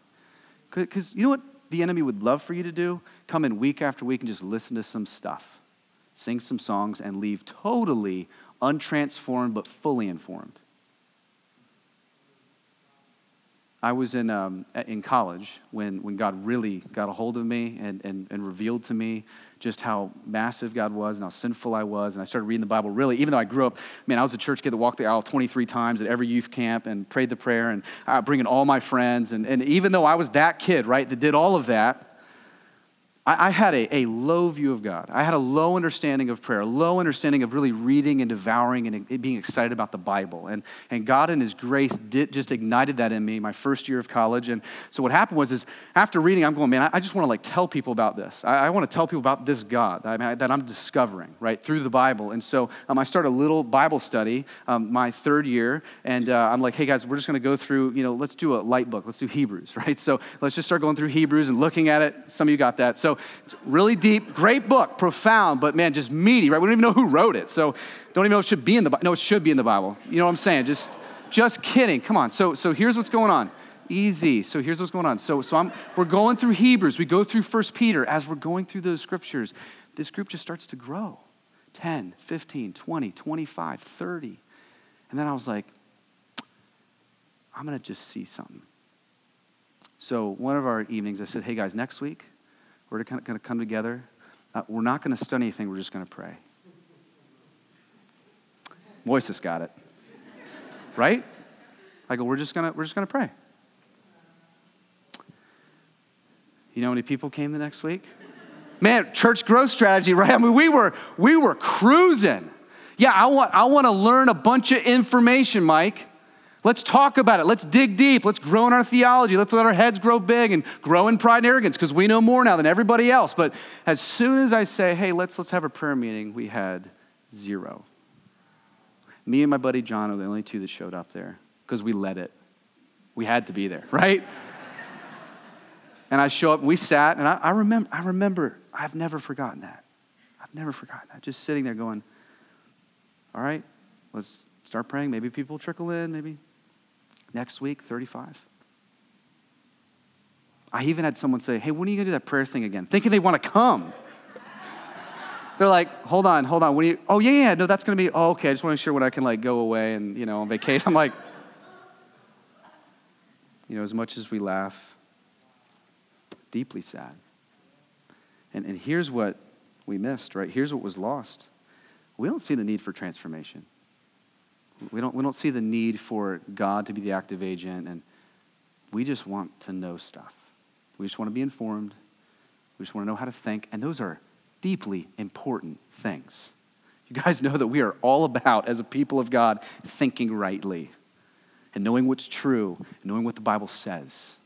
Because you know what the enemy would love for you to do? Come in week after week and just listen to some stuff, sing some songs, and leave totally untransformed but fully informed. I was in, um, in college when, when God really got a hold of me and, and, and revealed to me just how massive God was and how sinful I was. And I started reading the Bible really, even though I grew up, man, I was a church kid that walked the aisle 23 times at every youth camp and prayed the prayer and uh, bringing all my friends. And, and even though I was that kid, right, that did all of that, I, I had a, a low view of God. I had a low understanding of prayer, low understanding of really reading and devouring and being excited about the Bible. And, and God in His grace did, just ignited that in me my first year of college. And so what happened was is after reading, I'm going, man, I, I just want to like tell people about this. I, I want to tell people about this God that, I, that I'm discovering, right, through the Bible. And so um, I started a little Bible study um, my third year. And uh, I'm like, hey guys, we're just going to go through, you know, let's do a light book. Let's do Hebrews, *laughs* right? So let's just start going through Hebrews and looking at it. Some of you got that. So it's really deep, great book, profound, but man, just meaty, right? We don't even know who wrote it. So don't even know it should be in the Bible. No, it should be in the Bible. You know what I'm saying? Just, just kidding. Come on. So, so here's what's going on. Easy. So here's what's going on. So, so I'm, we're going through Hebrews. We go through First Peter. As we're going through those scriptures, this group just starts to grow 10, 15, 20, 25, 30. And then I was like, I'm going to just see something. So one of our evenings, I said, hey guys, next week, we're going to kind of come together. Uh, we're not going to study anything, we're just going to pray. Moises got it. Right? I go, we're just going to we're just going to pray. You know how many people came the next week? Man, church growth strategy, right? I mean, we were we were cruising. Yeah, I want I want to learn a bunch of information, Mike. Let's talk about it. Let's dig deep. Let's grow in our theology. Let's let our heads grow big and grow in pride and arrogance because we know more now than everybody else. But as soon as I say, hey, let's, let's have a prayer meeting, we had zero. Me and my buddy John are the only two that showed up there because we led it. We had to be there, *laughs* right? and I show up, and we sat, and I, I, remember, I remember, I've never forgotten that. I've never forgotten that. Just sitting there going, all right, let's start praying. Maybe people trickle in, maybe Next week, 35. I even had someone say, Hey, when are you going to do that prayer thing again? Thinking they want to come. *laughs* They're like, hold on, hold on. When you, oh yeah, yeah, no, that's gonna be. Oh, okay. I just want to make sure when I can like go away and you know on vacation. I'm like, you know, as much as we laugh, deeply sad. And and here's what we missed, right? Here's what was lost. We don't see the need for transformation. We don't, we don't see the need for God to be the active agent, and we just want to know stuff. We just want to be informed. We just want to know how to think, and those are deeply important things. You guys know that we are all about, as a people of God, thinking rightly and knowing what's true, and knowing what the Bible says.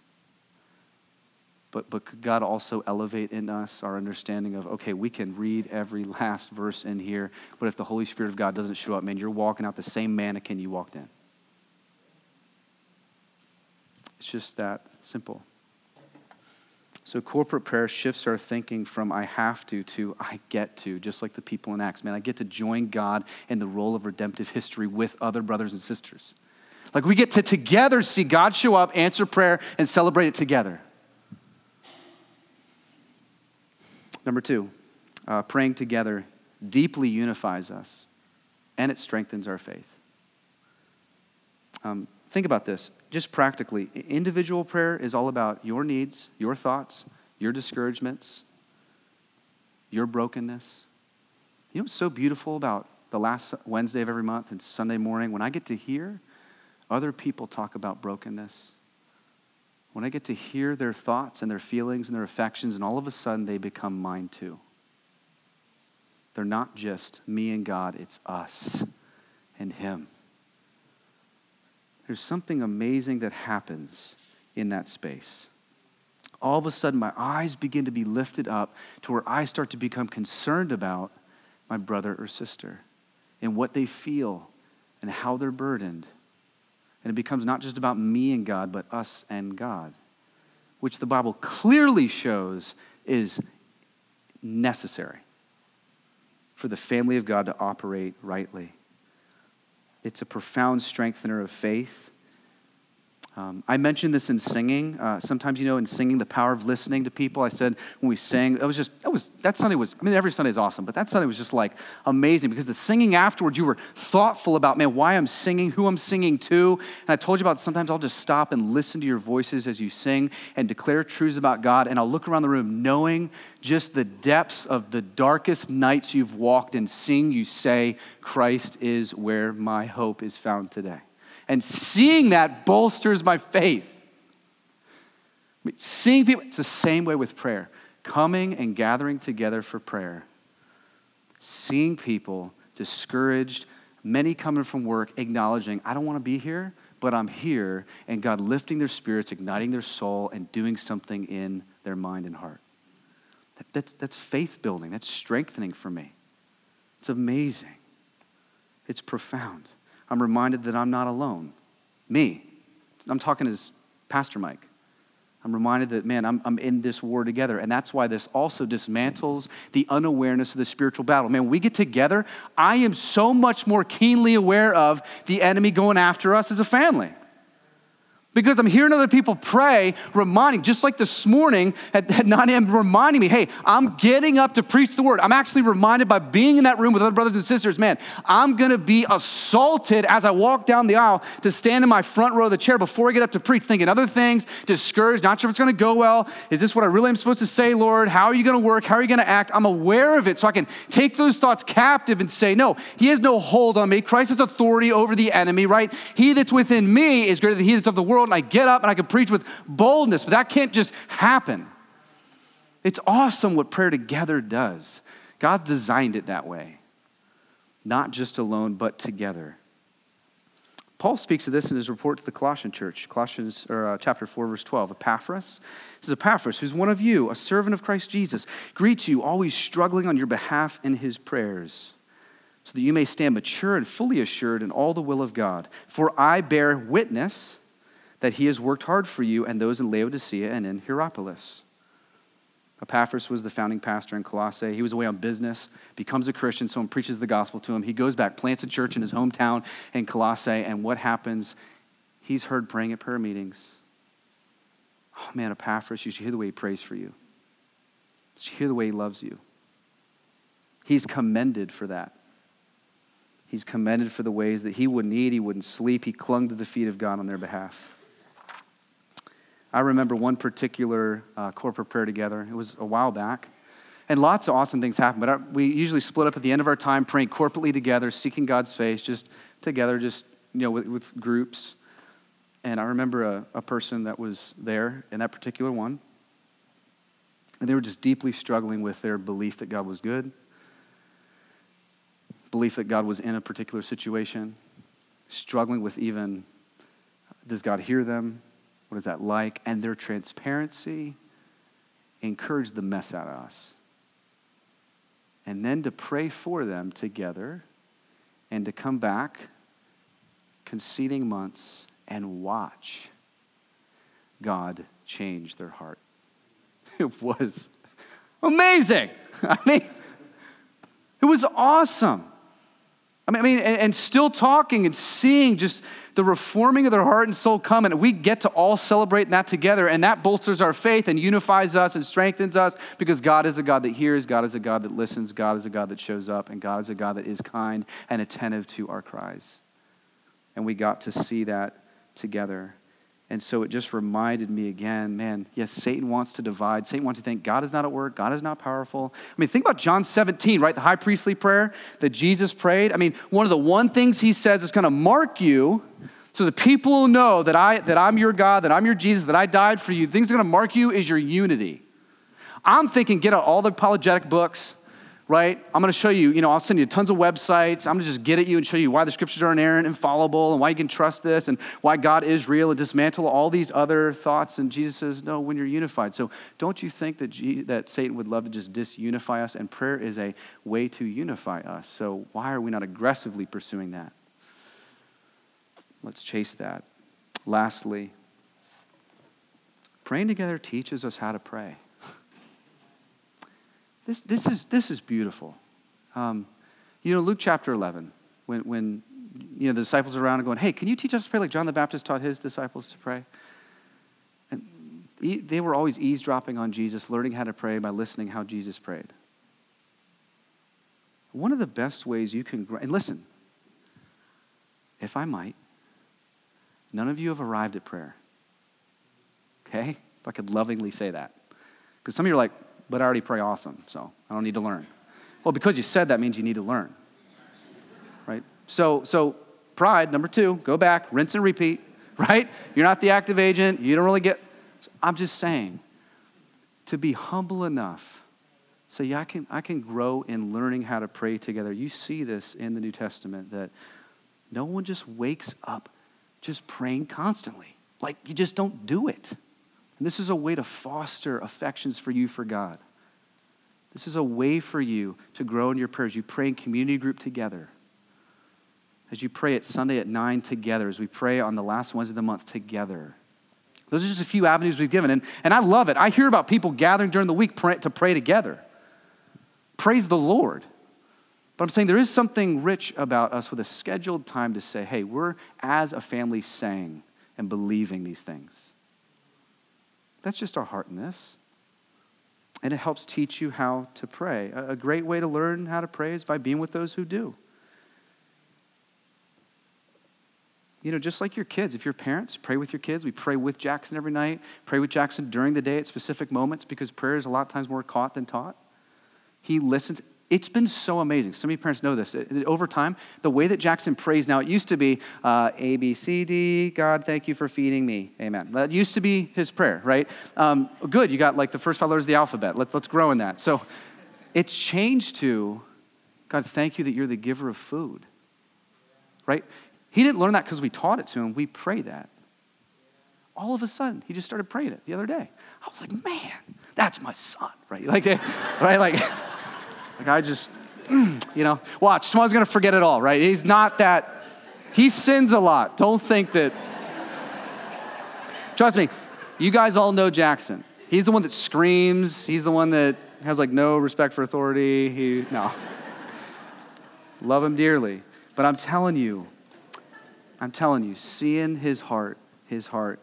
But, but could God also elevate in us our understanding of, okay, we can read every *laughs* last verse in here, but if the Holy Spirit of God doesn't show up, man, you're walking out the same mannequin you walked in. It's just that simple. So corporate prayer shifts our thinking from I have to to I get to, just like the people in Acts. Man, I get to join God in the role of redemptive history with other brothers and sisters. Like we get to together see God show up, answer prayer, and celebrate it together. Number two, uh, praying together deeply unifies us and it strengthens our faith. Um, think about this just practically. Individual prayer is all about your needs, your thoughts, your discouragements, your brokenness. You know what's so beautiful about the last Wednesday of every month and Sunday morning when I get to hear other people talk about brokenness when I get to hear their thoughts and their feelings and their affections, and all of a sudden they become mine too. They're not just me and God, it's us and Him. There's something amazing that happens in that space. All of a sudden, my eyes begin to be lifted up to where I start to become concerned about my brother or sister and what they feel and how they're burdened and it becomes not just about me and God, but us and God, which the Bible clearly shows is necessary for the family of God to operate rightly. It's a profound strengthener of faith um, I mentioned this in singing. Uh, sometimes, you know, in singing, the power of listening to people. I said when we sang, it was just, it was, that Sunday was, I mean, every Sunday is awesome, but that Sunday was just like amazing because the singing afterwards, you were thoughtful about, man, why I'm singing, who I'm singing to. And I told you about sometimes I'll just stop and listen to your voices as you sing and declare truths about God. And I'll look around the room knowing just the depths of the darkest nights you've walked and seeing you say, Christ is where my hope is found today. And seeing that bolsters my faith. Seeing people, it's the same way with prayer. coming and gathering together for prayer, seeing people discouraged, many coming from work, acknowledging, I don't want to be here, but I'm here, and God lifting their spirits, igniting their soul, and doing something in their mind and heart. That's, that's faith building, that's strengthening for me. It's amazing, it's profound. I'm reminded that I'm not alone. Me. I'm talking as Pastor Mike. I'm reminded that, man, I'm, I'm in this war together. And that's why this also dismantles the unawareness of the spiritual battle. Man, we get together, I am so much more keenly aware of the enemy going after us as a family. Because I'm hearing other people pray, reminding, just like this morning at, at 9 a.m., reminding me, hey, I'm getting up to preach the word. I'm actually reminded by being in that room with other brothers and sisters, man, I'm gonna be assaulted as I walk down the aisle to stand in my front row of the chair before I get up to preach, thinking other things, discouraged, not sure if it's gonna go well. Is this what I really am supposed to say, Lord? How are you gonna work? How are you gonna act? I'm aware of it so I can take those thoughts captive and say, no, he has no hold on me. Christ has authority over the enemy, right? He that's within me is greater than he that's of the world world and I get up and I can preach with boldness, but that can't just happen. It's awesome what prayer together does. God designed it that way, not just alone, but together. Paul speaks of this in his report to the Colossian church, Colossians or, uh, chapter 4, verse 12. Epaphras, this is Epaphras, who's one of you, a servant of Christ Jesus, greets you, always struggling on your behalf in his prayers, so that you may stand mature and fully assured in all the will of God. For I bear witness that he has worked hard for you and those in Laodicea and in Hierapolis. Epaphras was the founding pastor in Colossae. He was away on business, becomes a Christian, someone preaches the gospel to him. He goes back, plants a church in his hometown in Colossae, and what happens? He's heard praying at prayer meetings. Oh man, Epaphras, you should hear the way he prays for you. You should hear the way he loves you. He's commended for that. He's commended for the ways that he wouldn't eat, he wouldn't sleep, he clung to the feet of God on their behalf. I remember one particular uh, corporate prayer together. It was a while back. And lots of awesome things happened, but our, we usually split up at the end of our time praying corporately together, seeking God's face, just together, just, you know, with, with groups. And I remember a, a person that was there in that particular one. And they were just deeply struggling with their belief that God was good, belief that God was in a particular situation, struggling with even does God hear them? What is that like? And their transparency encouraged the mess out of us. And then to pray for them together and to come back conceding months and watch God change their heart. *laughs* It was amazing. *laughs* I mean, it was awesome. I mean, I mean and, and, still talking and seeing just the reforming of their heart and soul come, and we get to all celebrate that together, and that bolsters our faith and unifies us and strengthens us because God is a God that hears, God is a God that listens, God is a God that shows up, and God is a God that is kind and attentive to our cries. And we got to see that together. And so it just reminded me again, man, yes, Satan wants to divide. Satan wants to think God is not at work, God is not powerful. I mean, think about John 17, right? The high priestly prayer that Jesus prayed. I mean, one of the one things he says is going to mark you so the people will know that, I, that I'm your God, that I'm your Jesus, that I died for you. Things that are going to mark you is your unity. I'm thinking, get out all the apologetic books, right? I'm going to show you, you know, I'll send you tons of websites. I'm going to just get at you and show you why the scriptures are inerrant and fallible and why you can trust this and why God is real and dismantle all these other thoughts. And Jesus says, no, when you're unified. So don't you think that, G- that Satan would love to just disunify us? And prayer is a way to unify us. So why are we not aggressively pursuing that? Let's chase that. Lastly, praying together teaches us how to pray. This, this, is, this is beautiful. Um, you know, Luke chapter 11, when, when you know, the disciples are around and going, hey, can you teach us to pray like John the Baptist taught his disciples to pray? And they were always eavesdropping on Jesus, learning how to pray by listening how Jesus prayed. One of the best ways you can, and listen, if I might, none of you have arrived at prayer. Okay? If I could lovingly say that. Because some of you are like, but I already pray awesome, so I don't need to learn. Well, because you said that means you need to learn. Right? So, so pride, number two, go back, rinse and repeat, *laughs* right? You're not the active agent, you don't really get. I'm just saying, to be humble enough. Say, yeah, I can, I can grow in learning how to pray together. You see this in the New Testament that no one just wakes up just praying constantly. Like, you just don't do it. And this is a way to foster affections for you for God. This is a way for you to grow in your prayers. You pray in community group together. As you pray at Sunday at 9 together, as we pray on the last Wednesday of the month together. Those are just a few avenues we've given. And, and I love it. I hear about people gathering during the week pray, to pray together. Praise the Lord. But I'm saying there is something rich about us with a scheduled time to say, hey, we're as a family saying and believing these things. That's just our heart in this. And it helps teach you how to pray. A great way to learn how to pray is by being with those who do. You know, just like your kids, if you're parents, pray with your kids. We pray with Jackson every night, pray with Jackson during the day at specific moments because prayer is a lot of times more caught than taught. He listens. It's been so amazing. Some of you parents know this. Over time, the way that Jackson prays now, it used to be uh, A, B, C, D, God, thank you for feeding me. Amen. That used to be his prayer, right? Um, good, you got like the first five letters of the alphabet. Let's, let's grow in that. So it's changed to, God, thank you that you're the giver of food, right? He didn't learn that because we taught it to him. We pray that. All of a sudden, he just started praying it the other day. I was like, man, that's my son, right? Like, *laughs* right? Like, like I just, mm, you know, watch. Someone's gonna forget it all, right? He's not that. He sins a lot. Don't think that. Trust me, you guys all know Jackson. He's the one that screams. He's the one that has like no respect for authority. He no. Love him dearly, but I'm telling you, I'm telling you, seeing his heart, his heart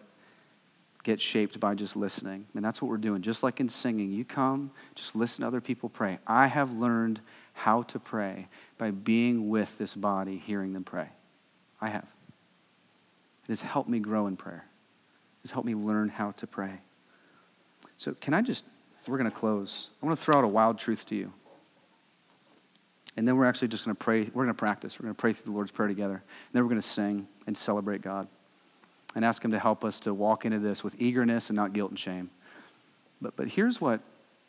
get shaped by just listening. And that's what we're doing. Just like in singing, you come, just listen to other people pray. I have learned how to pray by being with this body, hearing them pray. I have. It has helped me grow in prayer. It has helped me learn how to pray. So, can I just, we're going to close. I want to throw out a wild truth to you. And then we're actually just going to pray. We're going to practice. We're going to pray through the Lord's Prayer together. And then we're going to sing and celebrate God and ask Him to help us to walk into this with eagerness and not guilt and shame. But, but here's what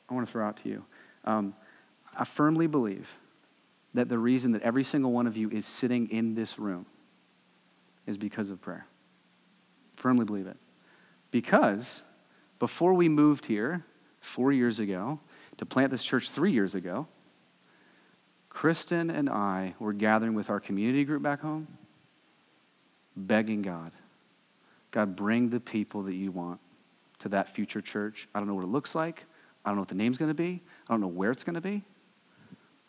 I want to throw out to you. Um, I firmly believe that the reason that every single one of you is sitting in this room is because of prayer. Firmly believe it. Because before we moved here four years ago to plant this church three years ago, Kristen and I were gathering with our community group back home, begging God, God, bring the people that you want to that future church. I don't know what it looks like. I don't know what the name's going to be. I don't know where it's going to be.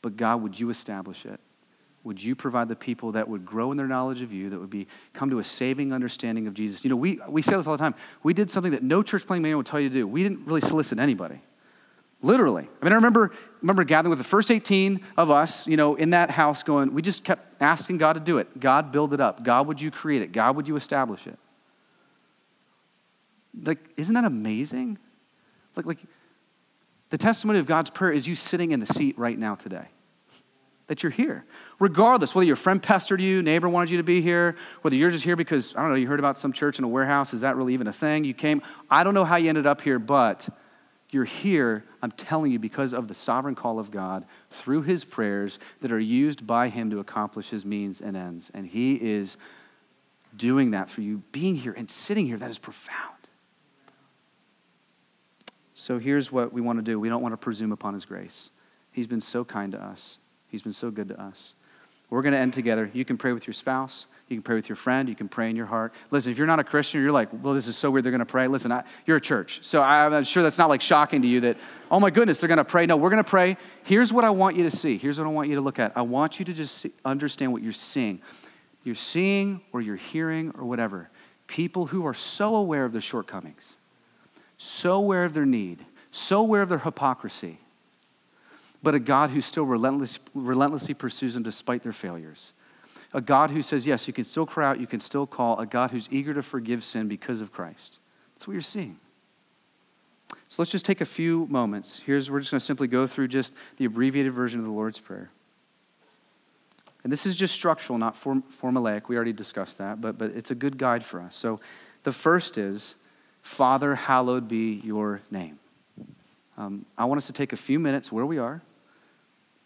But God, would you establish it? Would you provide the people that would grow in their knowledge of you, that would be come to a saving understanding of Jesus? You know, we, we say this all the time. We did something that no church planting man would tell you to do. We didn't really solicit anybody. Literally. I mean, I remember, remember gathering with the first 18 of us, you know, in that house going, we just kept asking God to do it. God, build it up. God, would you create it? God, would you establish it? Like, isn't that amazing? Like, like the testimony of God's prayer is you sitting in the seat right now today. That you're here. Regardless, whether your friend pestered you, neighbor wanted you to be here, whether you're just here because, I don't know, you heard about some church in a warehouse, is that really even a thing? You came, I don't know how you ended up here, but you're here, I'm telling you, because of the sovereign call of God through his prayers that are used by him to accomplish his means and ends. And he is doing that for you. Being here and sitting here, that is profound. So here's what we want to do we don't want to presume upon his grace. He's been so kind to us, he's been so good to us. We're going to end together. You can pray with your spouse. You can pray with your friend. You can pray in your heart. Listen, if you're not a Christian, you're like, well, this is so weird they're going to pray. Listen, I, you're a church. So I'm sure that's not like shocking to you that, oh my goodness, they're going to pray. No, we're going to pray. Here's what I want you to see. Here's what I want you to look at. I want you to just see, understand what you're seeing. You're seeing or you're hearing or whatever. People who are so aware of their shortcomings, so aware of their need, so aware of their hypocrisy, but a God who still relentless, relentlessly pursues them despite their failures a God who says, yes, you can still cry out, you can still call, a God who's eager to forgive sin because of Christ. That's what you're seeing. So let's just take a few moments. Here's, we're just going to simply go through just the abbreviated version of the Lord's Prayer. And this is just structural, not form, formulaic. We already discussed that, but, but it's a good guide for us. So the first is, Father, hallowed be your name. Um, I want us to take a few minutes where we are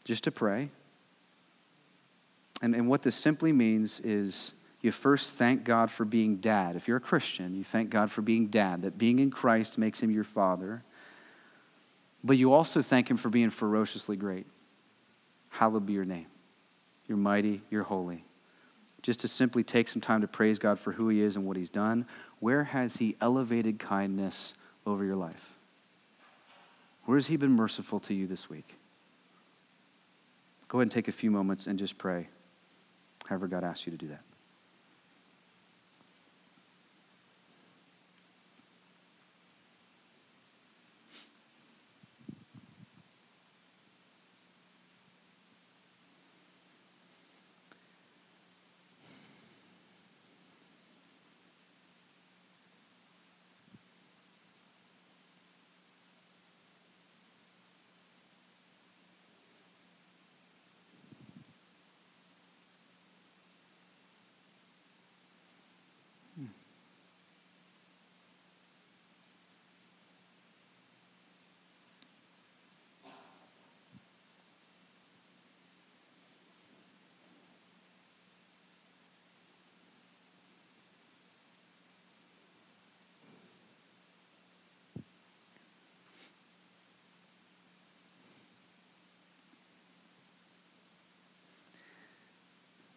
just to pray. And, and what this simply means is you first thank God for being dad. If you're a Christian, you thank God for being dad, that being in Christ makes him your father. But you also thank him for being ferociously great. Hallowed be your name. You're mighty, you're holy. Just to simply take some time to praise God for who he is and what he's done. Where has he elevated kindness over your life? Where has he been merciful to you this week? Go ahead and take a few moments and just pray, however, God asks you to do that.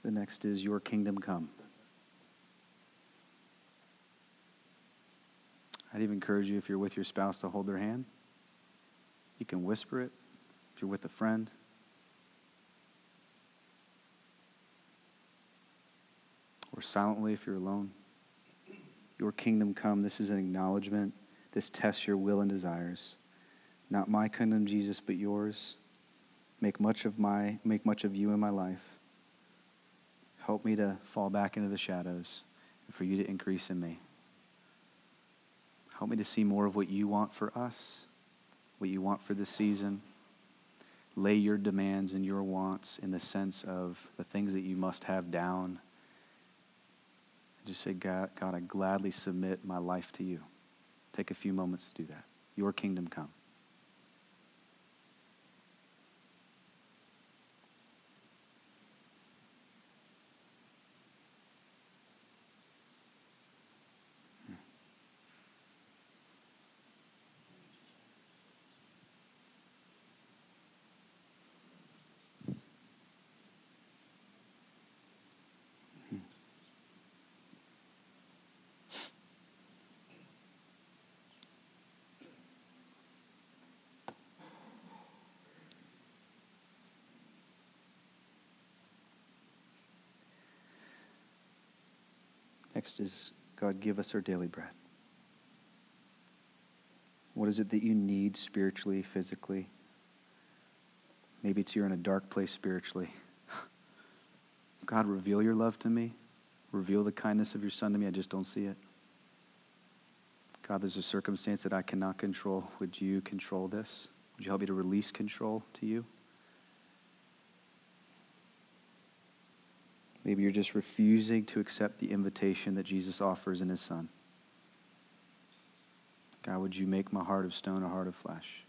The next is Your kingdom come. I'd even encourage you, if you're with your spouse, to hold their hand. You can whisper it if you're with a friend. Or silently if you're alone. Your kingdom come. This is an acknowledgement. This tests your will and desires. Not my kingdom, Jesus, but yours. Make much of my make much of you in my life. Help me to fall back into the shadows and for you to increase in me. Help me to see more of what you want for us, what you want for this season. Lay your demands and your wants in the sense of the things that you must have down. Just say, God, God, I gladly submit my life to you. Take a few moments to do that. Your kingdom come. Next is God, give us our daily bread. What is it that you need spiritually, physically? Maybe it's you're in a dark place spiritually. *laughs* God, reveal your love to me. Reveal the kindness of your son to me. I just don't see it. God, there's a circumstance that I cannot control. Would you control this? Would you help me to release control to you? Maybe you're just refusing to accept the invitation that Jesus offers in his Son. God, would you make my heart of stone a heart of flesh?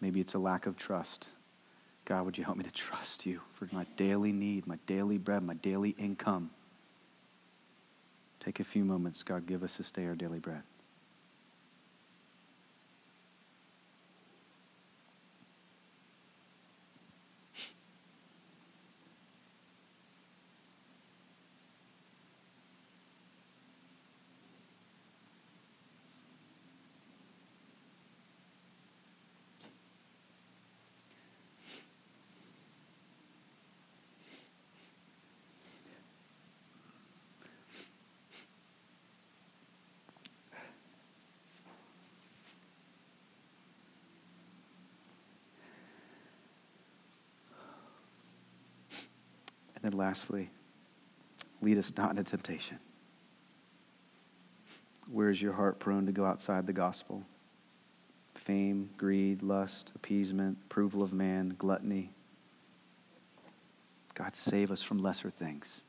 Maybe it's a lack of trust. God, would you help me to trust you for my daily need, my daily bread, my daily income? Take a few moments. God, give us this day our daily bread. And lastly, lead us not into temptation. Where is your heart prone to go outside the gospel? Fame, greed, lust, appeasement, approval of man, gluttony. God, save us from lesser things.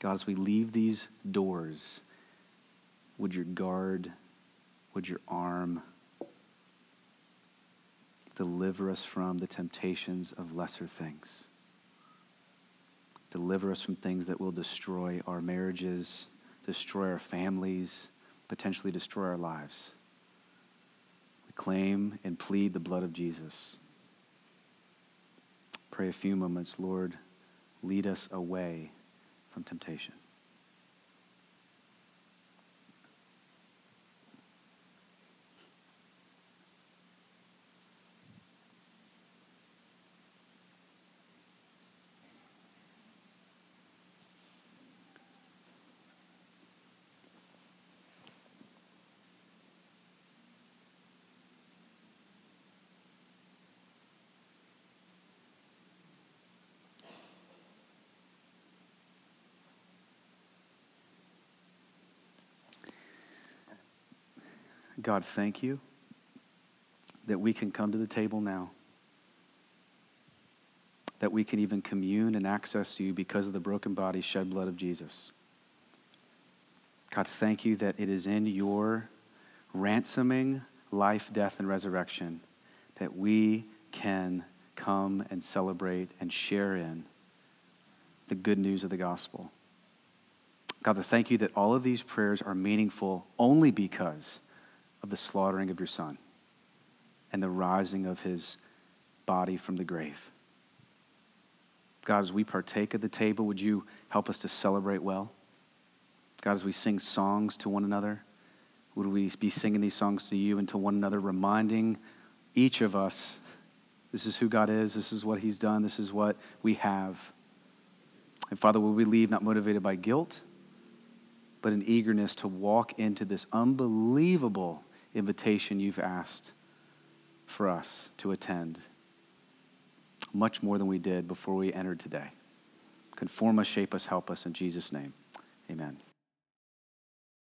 God, as we leave these doors, would your guard would your arm deliver us from the temptations of lesser things? Deliver us from things that will destroy our marriages, destroy our families, potentially destroy our lives. We claim and plead the blood of Jesus. Pray a few moments, Lord, lead us away from temptation. God, thank you that we can come to the table now, that we can even commune and access you because of the broken body, shed blood of Jesus. God, thank you that it is in your ransoming life, death, and resurrection that we can come and celebrate and share in the good news of the gospel. God, thank you that all of these prayers are meaningful only because of the slaughtering of your son and the rising of his body from the grave. God, as we partake of the table, would you help us to celebrate well? God, as we sing songs to one another, would we be singing these songs to you and to one another, reminding each of us this is who God is, this is what He's done, this is what we have. And Father, will we leave not motivated by guilt, but an eagerness to walk into this unbelievable invitation you've asked for us to attend, much more than we did before we entered today. Conform us, shape us, help us in Jesus' name. Amen.